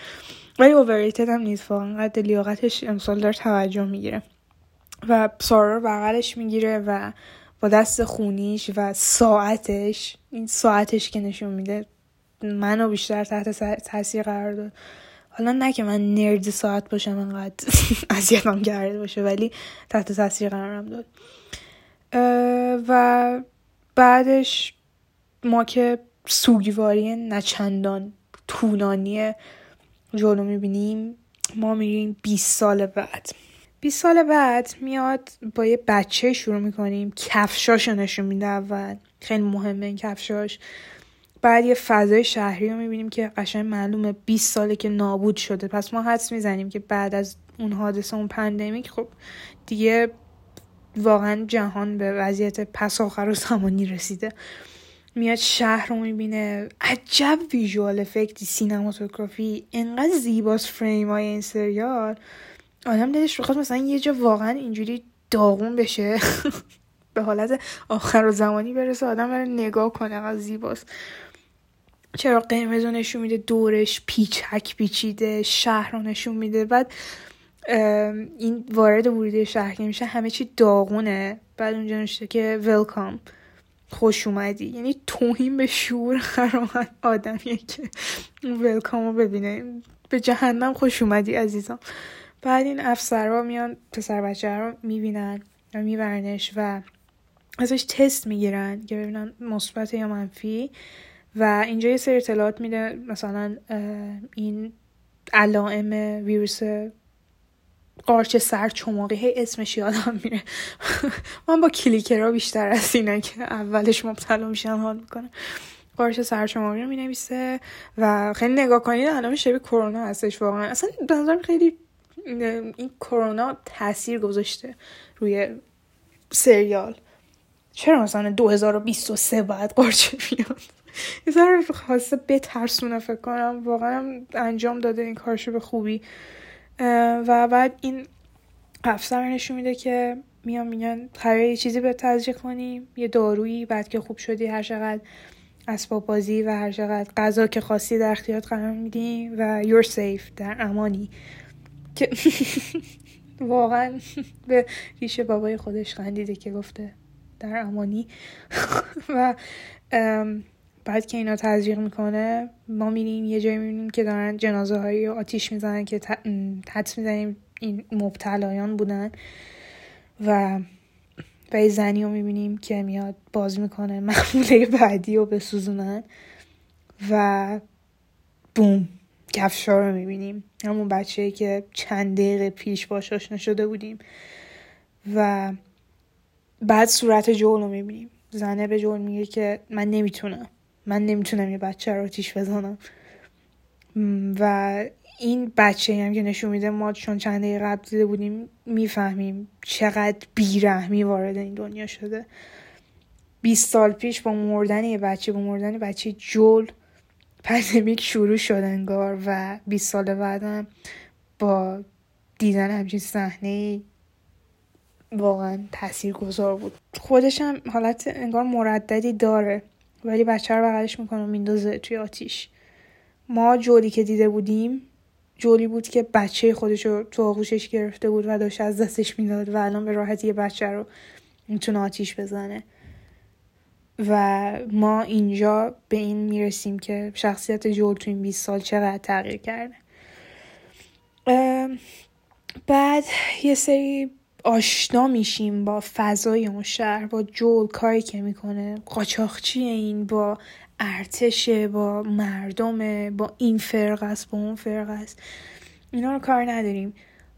ولی overrated هم نیست واقعا. انقدر لیاقتش امسال داره توجه می‌گیره. و سارا رو بغلش می‌گیره و با دست خونیش و ساعتش این ساعتش که نشون میده منو بیشتر تحت تاثیر قرار داد. حالا نه که من نرد ساعت باشم انقدر اذیتم کرده باشه ولی تحت تاثیر قرارم داد. و بعدش ما که سوگواری نچندان طولانی جلو می‌بینیم ما میریم 20 سال بعد. 20 سال بعد میاد با یه بچه شروع می‌کنیم کفشاشو نشون میده اول. خیلی مهمه این کفشاش. بعد یه فضای شهری رو می‌بینیم که قشنگ معلومه 20 ساله که نابود شده. پس ما حدس می‌زنیم که بعد از اون حادثه اون pandemic خب دیگه واقعا جهان به وضعیت پسا آخرالزمانی رسیده. میاد شهر رو می‌بینه. عجب visual effect ی cinematography ای. انقدر زیباست فریم های این سریال. آدم دلش بخواد مثلا یه جا واقعا اینجوری داغون بشه. به حالت آخر و زمانی برسه آدم بره نگاه کنه از زیباست. چرا قرمز رو نشون میده؟ دورش پیچک پیچیده شهر رو نشون میده. بعد این وارد ورودی شهر که میشه همه چی داغونه. بعد اونجا نشته که ولکام خوش اومدی. یعنی توهین به شعور هر آدمیه که ولکام رو ببینه. به جهنم خوش اومدی عزیزم. بعد این افسرها میان پسر بچه رو می‌بینن و میبرنش و ازش تست می‌گیرن که ببینن مثبت یا منفی. و اینجا یه سری اطلاعات میده مثلا این علائم ویروس قارچ سر چماقی هی اسمش یادم میره. من با کلیکرها بیشتر از اینه که اولش مبتلا میشن حال می‌کنه قارچ سر چماقی رو می‌نویسه و خیلی نگاه کنید الان شبیه کرونا هستش واقعا. اصلا به خیلی این کرونا تاثیر گذاشته روی سریال. چرا مثلا 2023 باید قارچه بیاد؟ یه ذره خواسته بترسونه فکر کنم. واقعا انجام داده این کارشو به خوبی. و بعد این افسر نشون میده که میان میگن قرار یه چیزی به تزریق کنیم. یه دارویی بعد که خوب شدی هر چقدر اسباب بازی و هر چقدر غذا که خواستی در اختیارت قرار میدیم و you're safe در امانی. که واقعا به ریشه بابای خودش خندیده که گفته در امانی. و بعد که اینا تزریق می‌کنه ما میریم یه جایی می‌بینیم که دارن جنازه هایی آتیش می‌زنن که حدس می‌زنیم این مبتلایان بودن. و و زنی رو می‌بینیم که میاد باز می‌کنه محموله بعدی رو بسوزونن. و بوم کفشا رو می‌بینیم. همون بچه که چند دقیقه پیش باش آشنا شده بودیم. و بعد صورت جول رو می‌بینیم. زنه به جول میگه که من نمی‌تونم. من نمی‌تونم یه بچه رو آتیش بزنم. و این بچه هم که نشون میده ما چون چند دقیقه قبل دیده بودیم می‌فهمیم چقدر بیرحمی وارد این دنیا شده. 20 سال پیش با مردن یه بچه با مردن بچه جول پندمیک شروع شد انگار و 20 سال بعدم با دیدن همچین صحنه واقعا تاثیر گذار بود. خودش هم حالت انگار مرددی داره. ولی بچه رو بغلش می‌کنه و میندازه توی آتیش. ما جولی که دیده بودیم جولی بود که بچه خودش رو تو آغوشش گرفته بود و داشت از دستش می‌داد و الان به راحتی بچه رو می‌تونه آتیش بزنه. و ما اینجا به این می‌رسیم که شخصیت جول تو این 20 سال چقدر تغییر کرده. بعد یه سری آشنا میشیم با فضای اون شهر با جول کاری که می‌کنه. قاچاقچی این با ارتشه با مردم با این فرق است با اون فرق است اینا رو کار نداریم.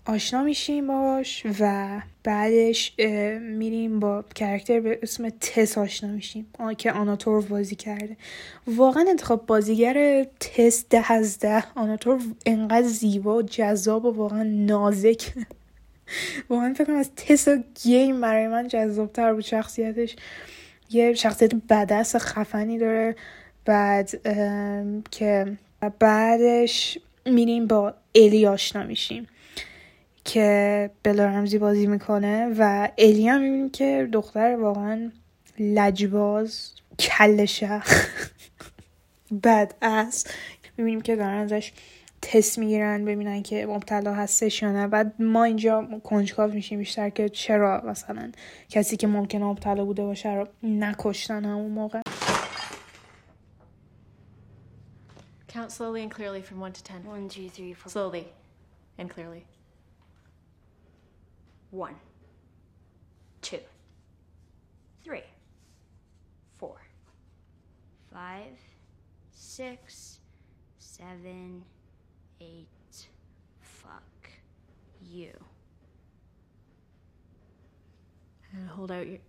آشنا میشیم باش و بعدش میریم با کرکتر به اسم تس آشنا میشیم. که آناتور بازی کرده. واقعا انتخاب بازیگر تس ده از ده. آناتور انقدر زیبا و جذاب و واقعا نازک. واقعا فکر از تس گیم برای من جذابتر بود. شخصیتش یه شخصیت بدست خفنی داره. بعد که بعدش میریم با الی آشنا میشیم که بلا رمزی بازی می‌کنه و الی هم می‌بینیم که دختر واقعا لجباز کلشه بد است می‌بینیم که دارن ازش تست می‌گیرن ببینن که مبتلا هستش یا نه. بعد ما اینجا کنجکاو میشیم بیشتر که چرا مثلا کسی که ممکنه مبتلا بوده باشه رو نکشتن همون موقع. Count slowly and clearly from 1 to 10. 1, 2, 3, 4. Slowly and clearly. 1, 2, 3, 4, 5, 6, 7, eight. Fuck you. And hold out your.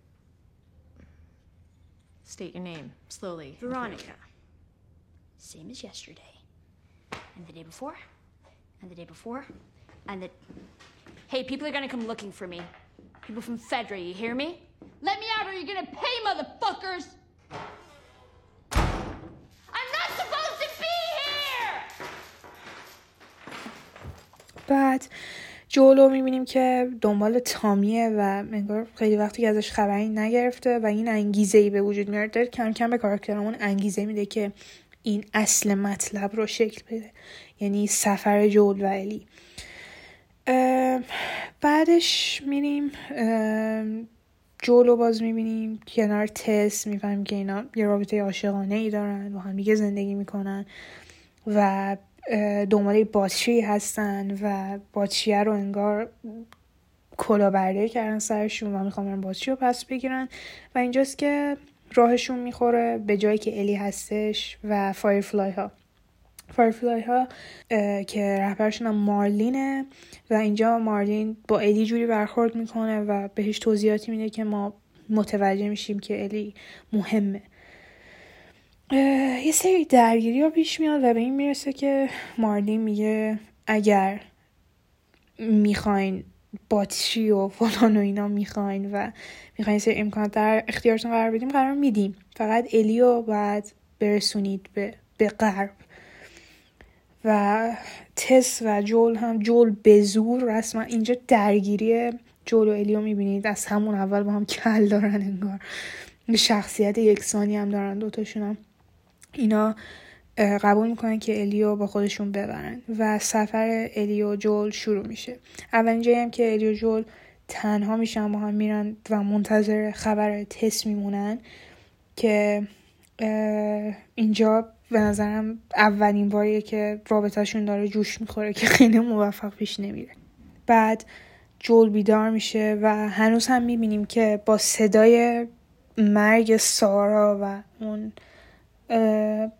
State your name slowly. Veronica. Same as yesterday. And the day before. And the day before. And the. Hey, people are gonna come looking for me. People from Fedra, you hear me? Let me out or you're gonna pay, motherfuckers! بعد جولو می‌بینیم که دنبال تامیه و انگار خیلی وقتی که ازش خبری نگرفته و این انگیزه ای به وجود میاره داره کم کم به کاراکترمون انگیزه میده که این اصل مطلب رو شکل بده. یعنی سفر جول و الی. بعدش میریم جولو باز می‌بینیم کنار تست می‌فهمیم که اینا یه رابطه عاشقانه ای دارن با هم دیگه زندگی می‌کنن و دنبال باتری هستن و باتریه رو انگار کلاهبرداری کردن سرشون و می‌خوام برن باتری رو پس بگیرن. و اینجاست که راهشون می‌خوره به جایی که الی هستش و Firefly ها Firefly ها که رهبرشون هم مارلینه و اینجا مارلین با الی جوری برخورد می‌کنه و بهش توضیحاتی میده که ما متوجه میشیم که الی مهمه. یه سری درگیری ها پیش میاد و به این می‌رسه که مارلین میگه اگر می‌خواین باتری و فلان و اینا می‌خواین و می‌خواین سری امکانات در اختیارتون قرار بدیم قرار میدیم فقط الیو باید برسونید به, به غرب. و تس و جول هم جول به زور رسما اینجا درگیری جول و الیو می‌بینید. از همون اول با هم کل دارن انگار. شخصیت یکسانی هم دارن دوتاشون هم. اینا قبول می‌کنن که الیو با خودشون ببرن و سفر الیو جول شروع میشه. اولین جایی هم که الیو جول تنها میشن با هم میرن و منتظر خبر تست میمونن که اینجا به نظرم اولین باریه که رابطهشون داره جوش می‌خوره که خیلی موفق پیش نمیره. بعد جول بیدار میشه و هنوز هم می‌بینیم که با صدای مرگ سارا و اون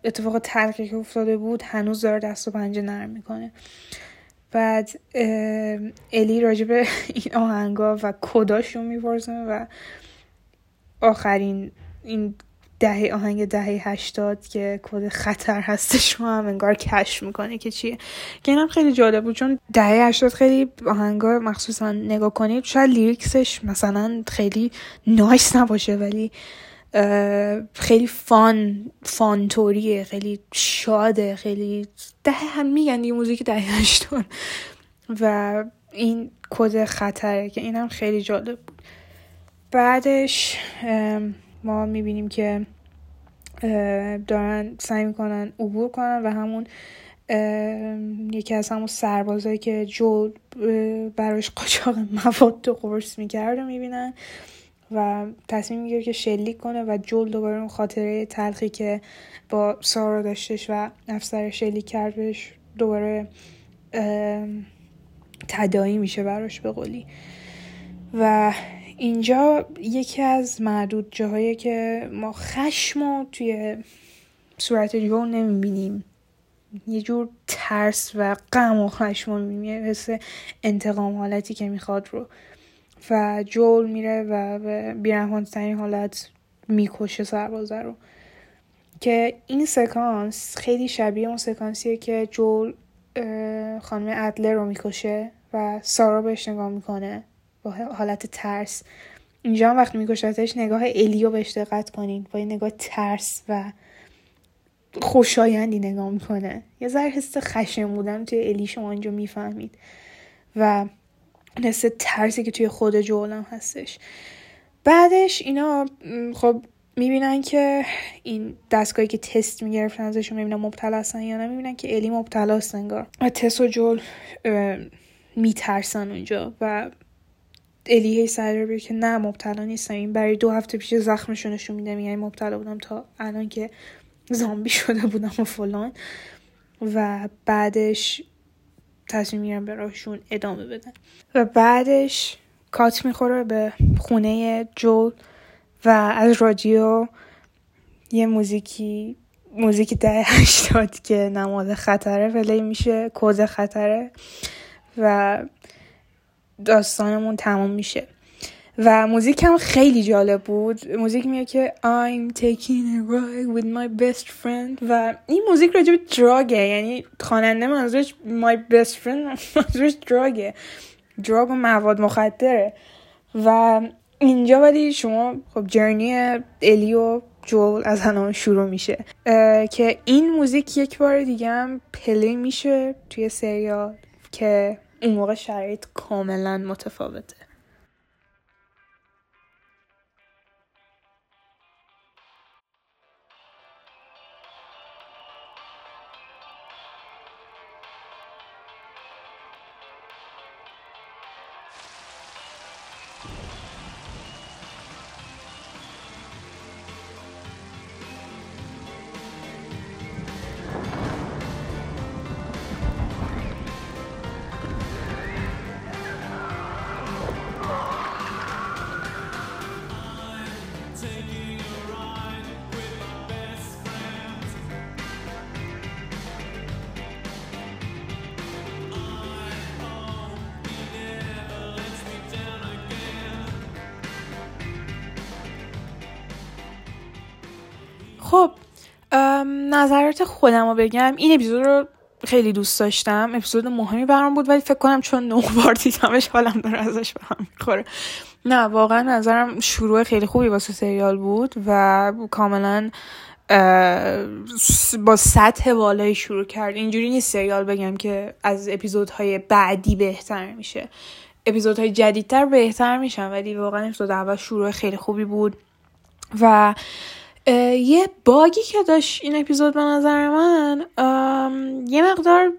اتفاق تلقی که افتاده بود هنوز داره دست و پنجه نرم می‌کنه. بعد الی راجب این آهنگا و کداشون می‌پرسه و آخرین این دهه آهنگ دهه هشتاد که کد خطر هستش رو هم انگار catch می‌کنه که چیه. که اینم خیلی جالب بود چون دهه هشتاد خیلی آهنگا مخصوصا نگاه کنید شاید lyrics ش مثلا خیلی nice نباشه ولی خیلی fun fun طوریه خیلی شاده خیلی ده هم میگن دیگه موزیک ده هشتاد. و این کد خطره که اینم خیلی جالب بود. بعدش ما می‌بینیم که دارن سعی می‌کنن عبور کنن و همون یکی از همون سربازایی که جو براش قاچاق مواد و قرص می‌کرد رو می‌بینن. و تصمیم می‌گیره که شلیک کنه و جول دوباره اون خاطره تلخی که با سارا داشتش و افسر شلیک کردش دوباره تدایی میشه براش به قولی. و اینجا یکی از معدود جاهایی که ما خشم توی صورت جو نمی‌بینیم. یه جور ترس و غم و خشم می‌بینیم حس انتقام حالتی که می‌خواد رو. و جول میره و به بیرحمانترین حالت می‌کشه سربازه رو. که این سکانس خیلی شبیه اون سکانسیه که جول خانم ادلر رو می‌کشه و سارا بهش نگاه می‌کنه با حالت ترس. اینجا هم وقتی میکشتش نگاه الیو بهش دقت کنین با نگاه ترس و خوشایندی نگاه می‌کنه. یه ذره حس خشم بودن توی الی شما اینجا می‌فهمید. و حس ترسی که توی خود جولم هستش. بعدش اینا خب می‌بینن که این دستگاهی که تست می‌گرفتن ازشون می‌بینن مبتلا هستن یا نه می‌بینن که الی مبتلا هست انگار. و تست و جول میترسن اونجا و الی هی سر که نه مبتلا نیستم. این برای دو هفته پیش زخمشون نشون میدم یعنی مبتلا بودم تا الان که زامبی شده بودم و فلان. و بعدش تصمیم می‌گیرن به راهشون ادامه بدن. و بعدش کات می‌خوره به خونه جول و از رادیو یه موزیکی موزیک ده هشتاد که نماد خطره ولی میشه کوز خطره و داستانمون تمام میشه. و موزیک هم خیلی جالب بود. موزیک میگه که I'm taking a ride with my best friend و این موزیک راجب دراگه یعنی خواننده منظورش my best friend منظورش دراگه. دراگ و مواد مخدره. و اینجا ولی شما خب جرنی الی و جول از الان شروع میشه. که این موزیک یک بار دیگه هم پلی میشه توی سریال که اون موقع شرایط کاملا متفاوته. نظرات خودم رو بگم این اپیزود رو خیلی دوست داشتم. اپیزود مهمی برام بود ولی فکر کنم چون نه بار دیدمش حالم داره ازش به هم می‌خوره. نه واقعا نظرم شروع خیلی خوبی واسه سریال بود و کاملا با سطح بالایی شروع کرد. اینجوری نیست سریال بگم که از اپیزودهای بعدی بهتر میشه. اپیزودهای جدیدتر بهتر میشن ولی واقعا اپیزود اول شروع خیلی خوبی بود و یه باگی که داشت این اپیزود به نظر من یه مقدار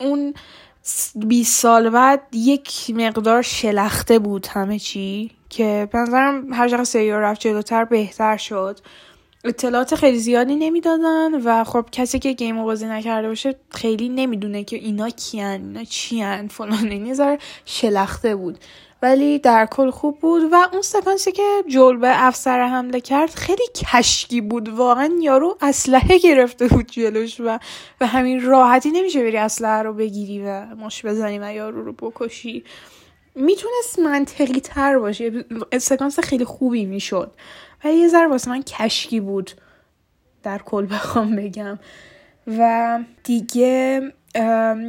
اون 20 سال بعد یک مقدار شلخته بود همه چی که به نظرم هر چقدر سریال رفت جلوتر بهتر شد. اطلاعات خیلی زیادی نمی‌دادن و خب کسی که گیم بازی نکرده باشه خیلی نمی‌دونه که اینا کیان اینا چیان فلان این شلخته بود. ولی در کل خوب بود و اون سکانسی که جول به افسر حمله کرد خیلی کشکی بود. واقعا یارو اسلحه گرفته بود جلوش و به همین راحتی نمیشه بری اسلحه رو بگیری و ماش بزنی و یارو رو بکشی. می‌تونست منطقی تر باشه. سکانس خیلی خوبی می‌شد. و یه ذره واسه من کشکی بود در کل بخوام بگم. و دیگه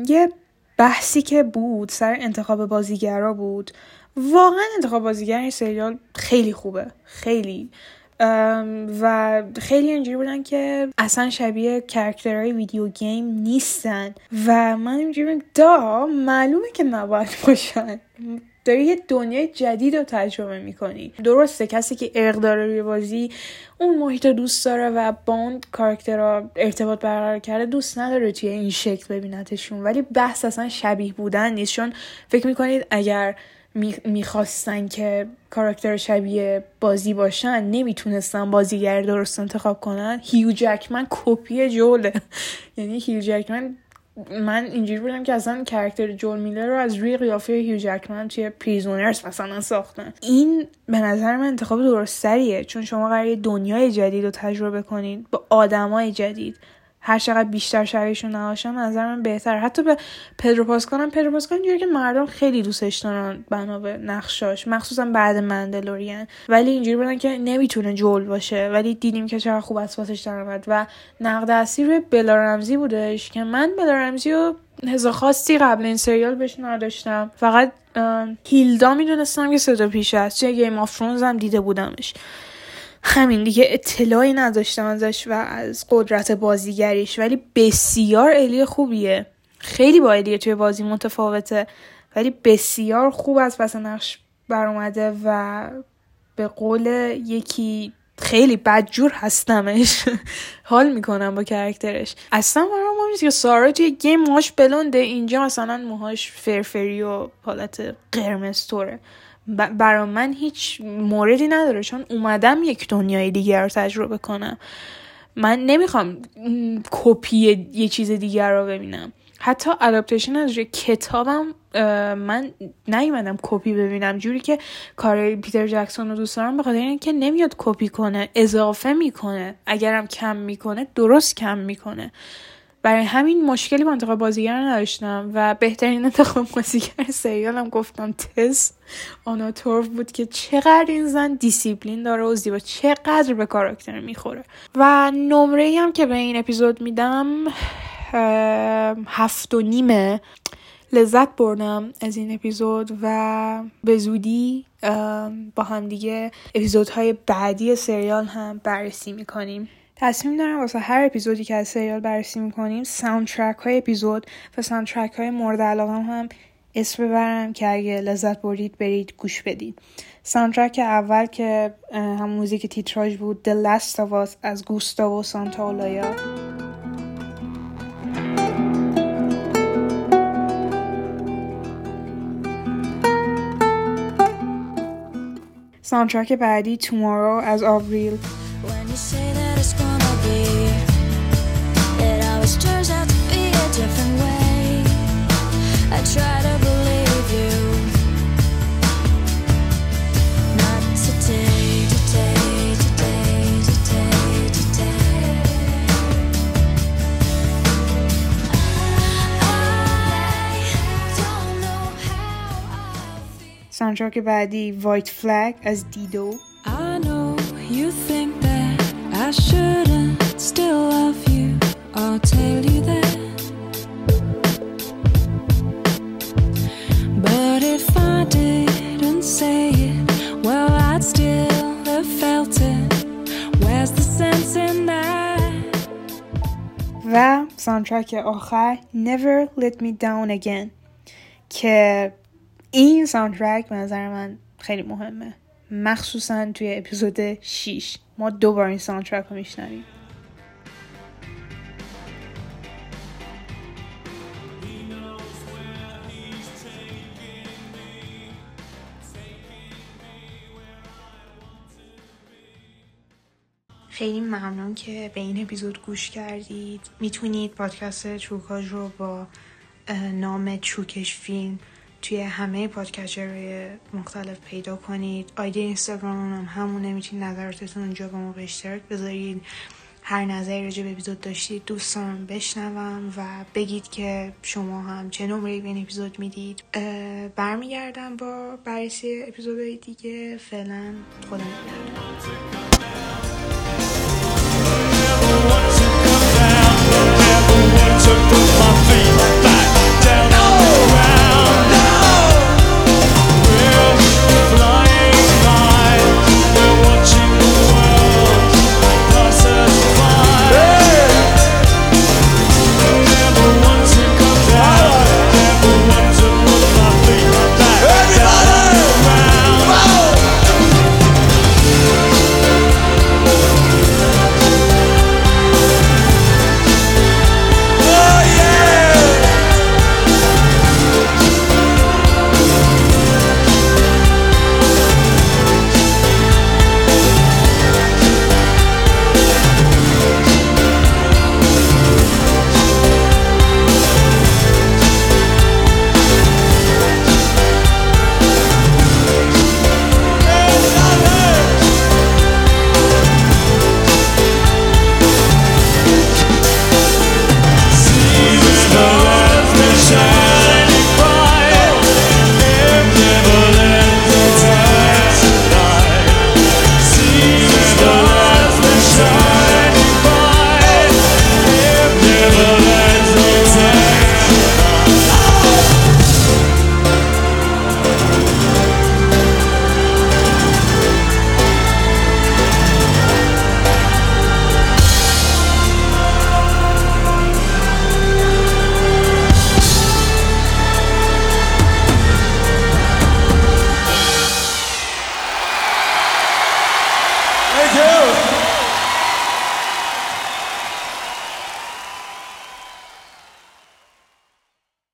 یه بحثی که بود سر انتخاب بازیگرا بود. واقعا انتخاب بازیگر این سریال خیلی خوبه. خیلی. و خیلی اینجوری بودن که اصلا شبیه characterهای video game نیستن. و من اینجوری دا معلومه که نباید باشن. داری یه دنیای جدید رو تجربه می‌کنی. درسته کسی که عرق داره روی بازی اون محیط رو دوست داره و با اون character ارتباط برقرار کرده دوست نداره توی این شکل ببینتشون. ولی بحث اصلا شبیه بودن نیست. چون فکر می‌کنید اگر می‌خواستن که کاراکتر شبیه بازی باشن نمی‌تونستن بازیگر درست انتخاب کنن. هیو جکمن کپی جوئله. یعنی هیو جکمن من اینجوری بودم که اصلا character جوئل میلر رو از روی قیافه هیو جکمن توی پریزونرز مثلا ساختن. این به نظر من انتخاب درستریه چون شما قرار دنیای جدید رو تجربه کنید با آدمای جدید. هر چقدر بیشتر شبیهشون نباشن نظر من بهتر حتی به پدرو پاسکال هم پدرو پاسکال اینجوری که مردم خیلی دوستش دارن بنا به نقشاش مخصوصا بعد مندلورین. ولی اینجوری بودن که نمی‌تونه جوئل باشه. ولی دیدیم که چقدر خوب اسواتش در و نقد اصلی روی بلا رمزی بودش که من بلا رمزی رو حس خاصی قبل این سریال بهش نداشتم. فقط هیلدا می‌دونستم که صدا پیش است. تو گیم آف هم دیده بودمش. همین دیگه اطلاعی نداشتم ازش و از قدرت بازیگریش ولی بسیار الی خوبیه. خیلی با الی توی بازی متفاوته ولی بسیار خوب از پس نقش اومده و به قول یکی خیلی بدجور هستمش. حال می‌کنم با کرکترش. اصلا برام نیست که سارا توی گیم موهاش بلنده اینجا مثلا موهاش فرفری و حالت قرمز طوره. برا من هیچ موردی نداره. چون اومدم یک دنیای دیگر رو تجربه کنم. من نمی‌خوام کپی یه چیز دیگر رو ببینم. حتی adaptation از روی کتابم من نیومدم کپی ببینم. جوری که کار پیتر جکسون رو دوست دارم به خاطر اینکه نمیاد کپی کنه اضافه می‌کنه. اگرم کم می‌کنه درست کم می‌کنه. برای همین مشکلی با انتخاب بازیگر نداشتم و بهترین انتخاب بازیگر سریالم گفتم تز آناتورف بود که چقدر این زن دیسیپلین داره و زیبا چقدر به کاراکتر می‌خوره. و نمره هم که به این اپیزود میدم هفت و نیمه. لذت بردم از این اپیزود و به زودی با هم دیگه اپیزودهای بعدی سریال هم بررسی می‌کنیم. تصمیم دارم واسه هر اپیزودی که از سریال بررسی می‌کنیم soundtrack های اپیزود و soundtrack های مورد علاقه هم اسم ببرم که اگه لذت بردید برید گوش بدید. ساندرک اول که هم موزیک تیتراژ بود The Last of Us از گوستاو سانتاولایا. ساندترک بعدی Tomorrow از آوریل. سانتراک بعدی وایت فلگ از دیدو soundtrack آخر Never Let Me Down Again. که این soundtrack به نظر من خیلی مهمه. مخصوصا توی اپیزود 6 ما دوباره این soundtrack رو میشنویم. خیلی ممنون که به این اپیزود گوش کردید. می‌تونید پادکست چوکاج رو با نام چوکش فیلم توی همه پادکچرهای مختلف پیدا کنید. آیدی اینستاگرام هم همونه. می‌تونید نظراتتون اونجا با ما به اشتراک بذارید. هر نظری راجع به اپیزود داشتید دوستان بشنوم و بگید که شما هم چه نمره به این اپیزود می‌دید. برمیگردم با بررسی اپیزودهای دیگه. فعلا خدا نگهدار.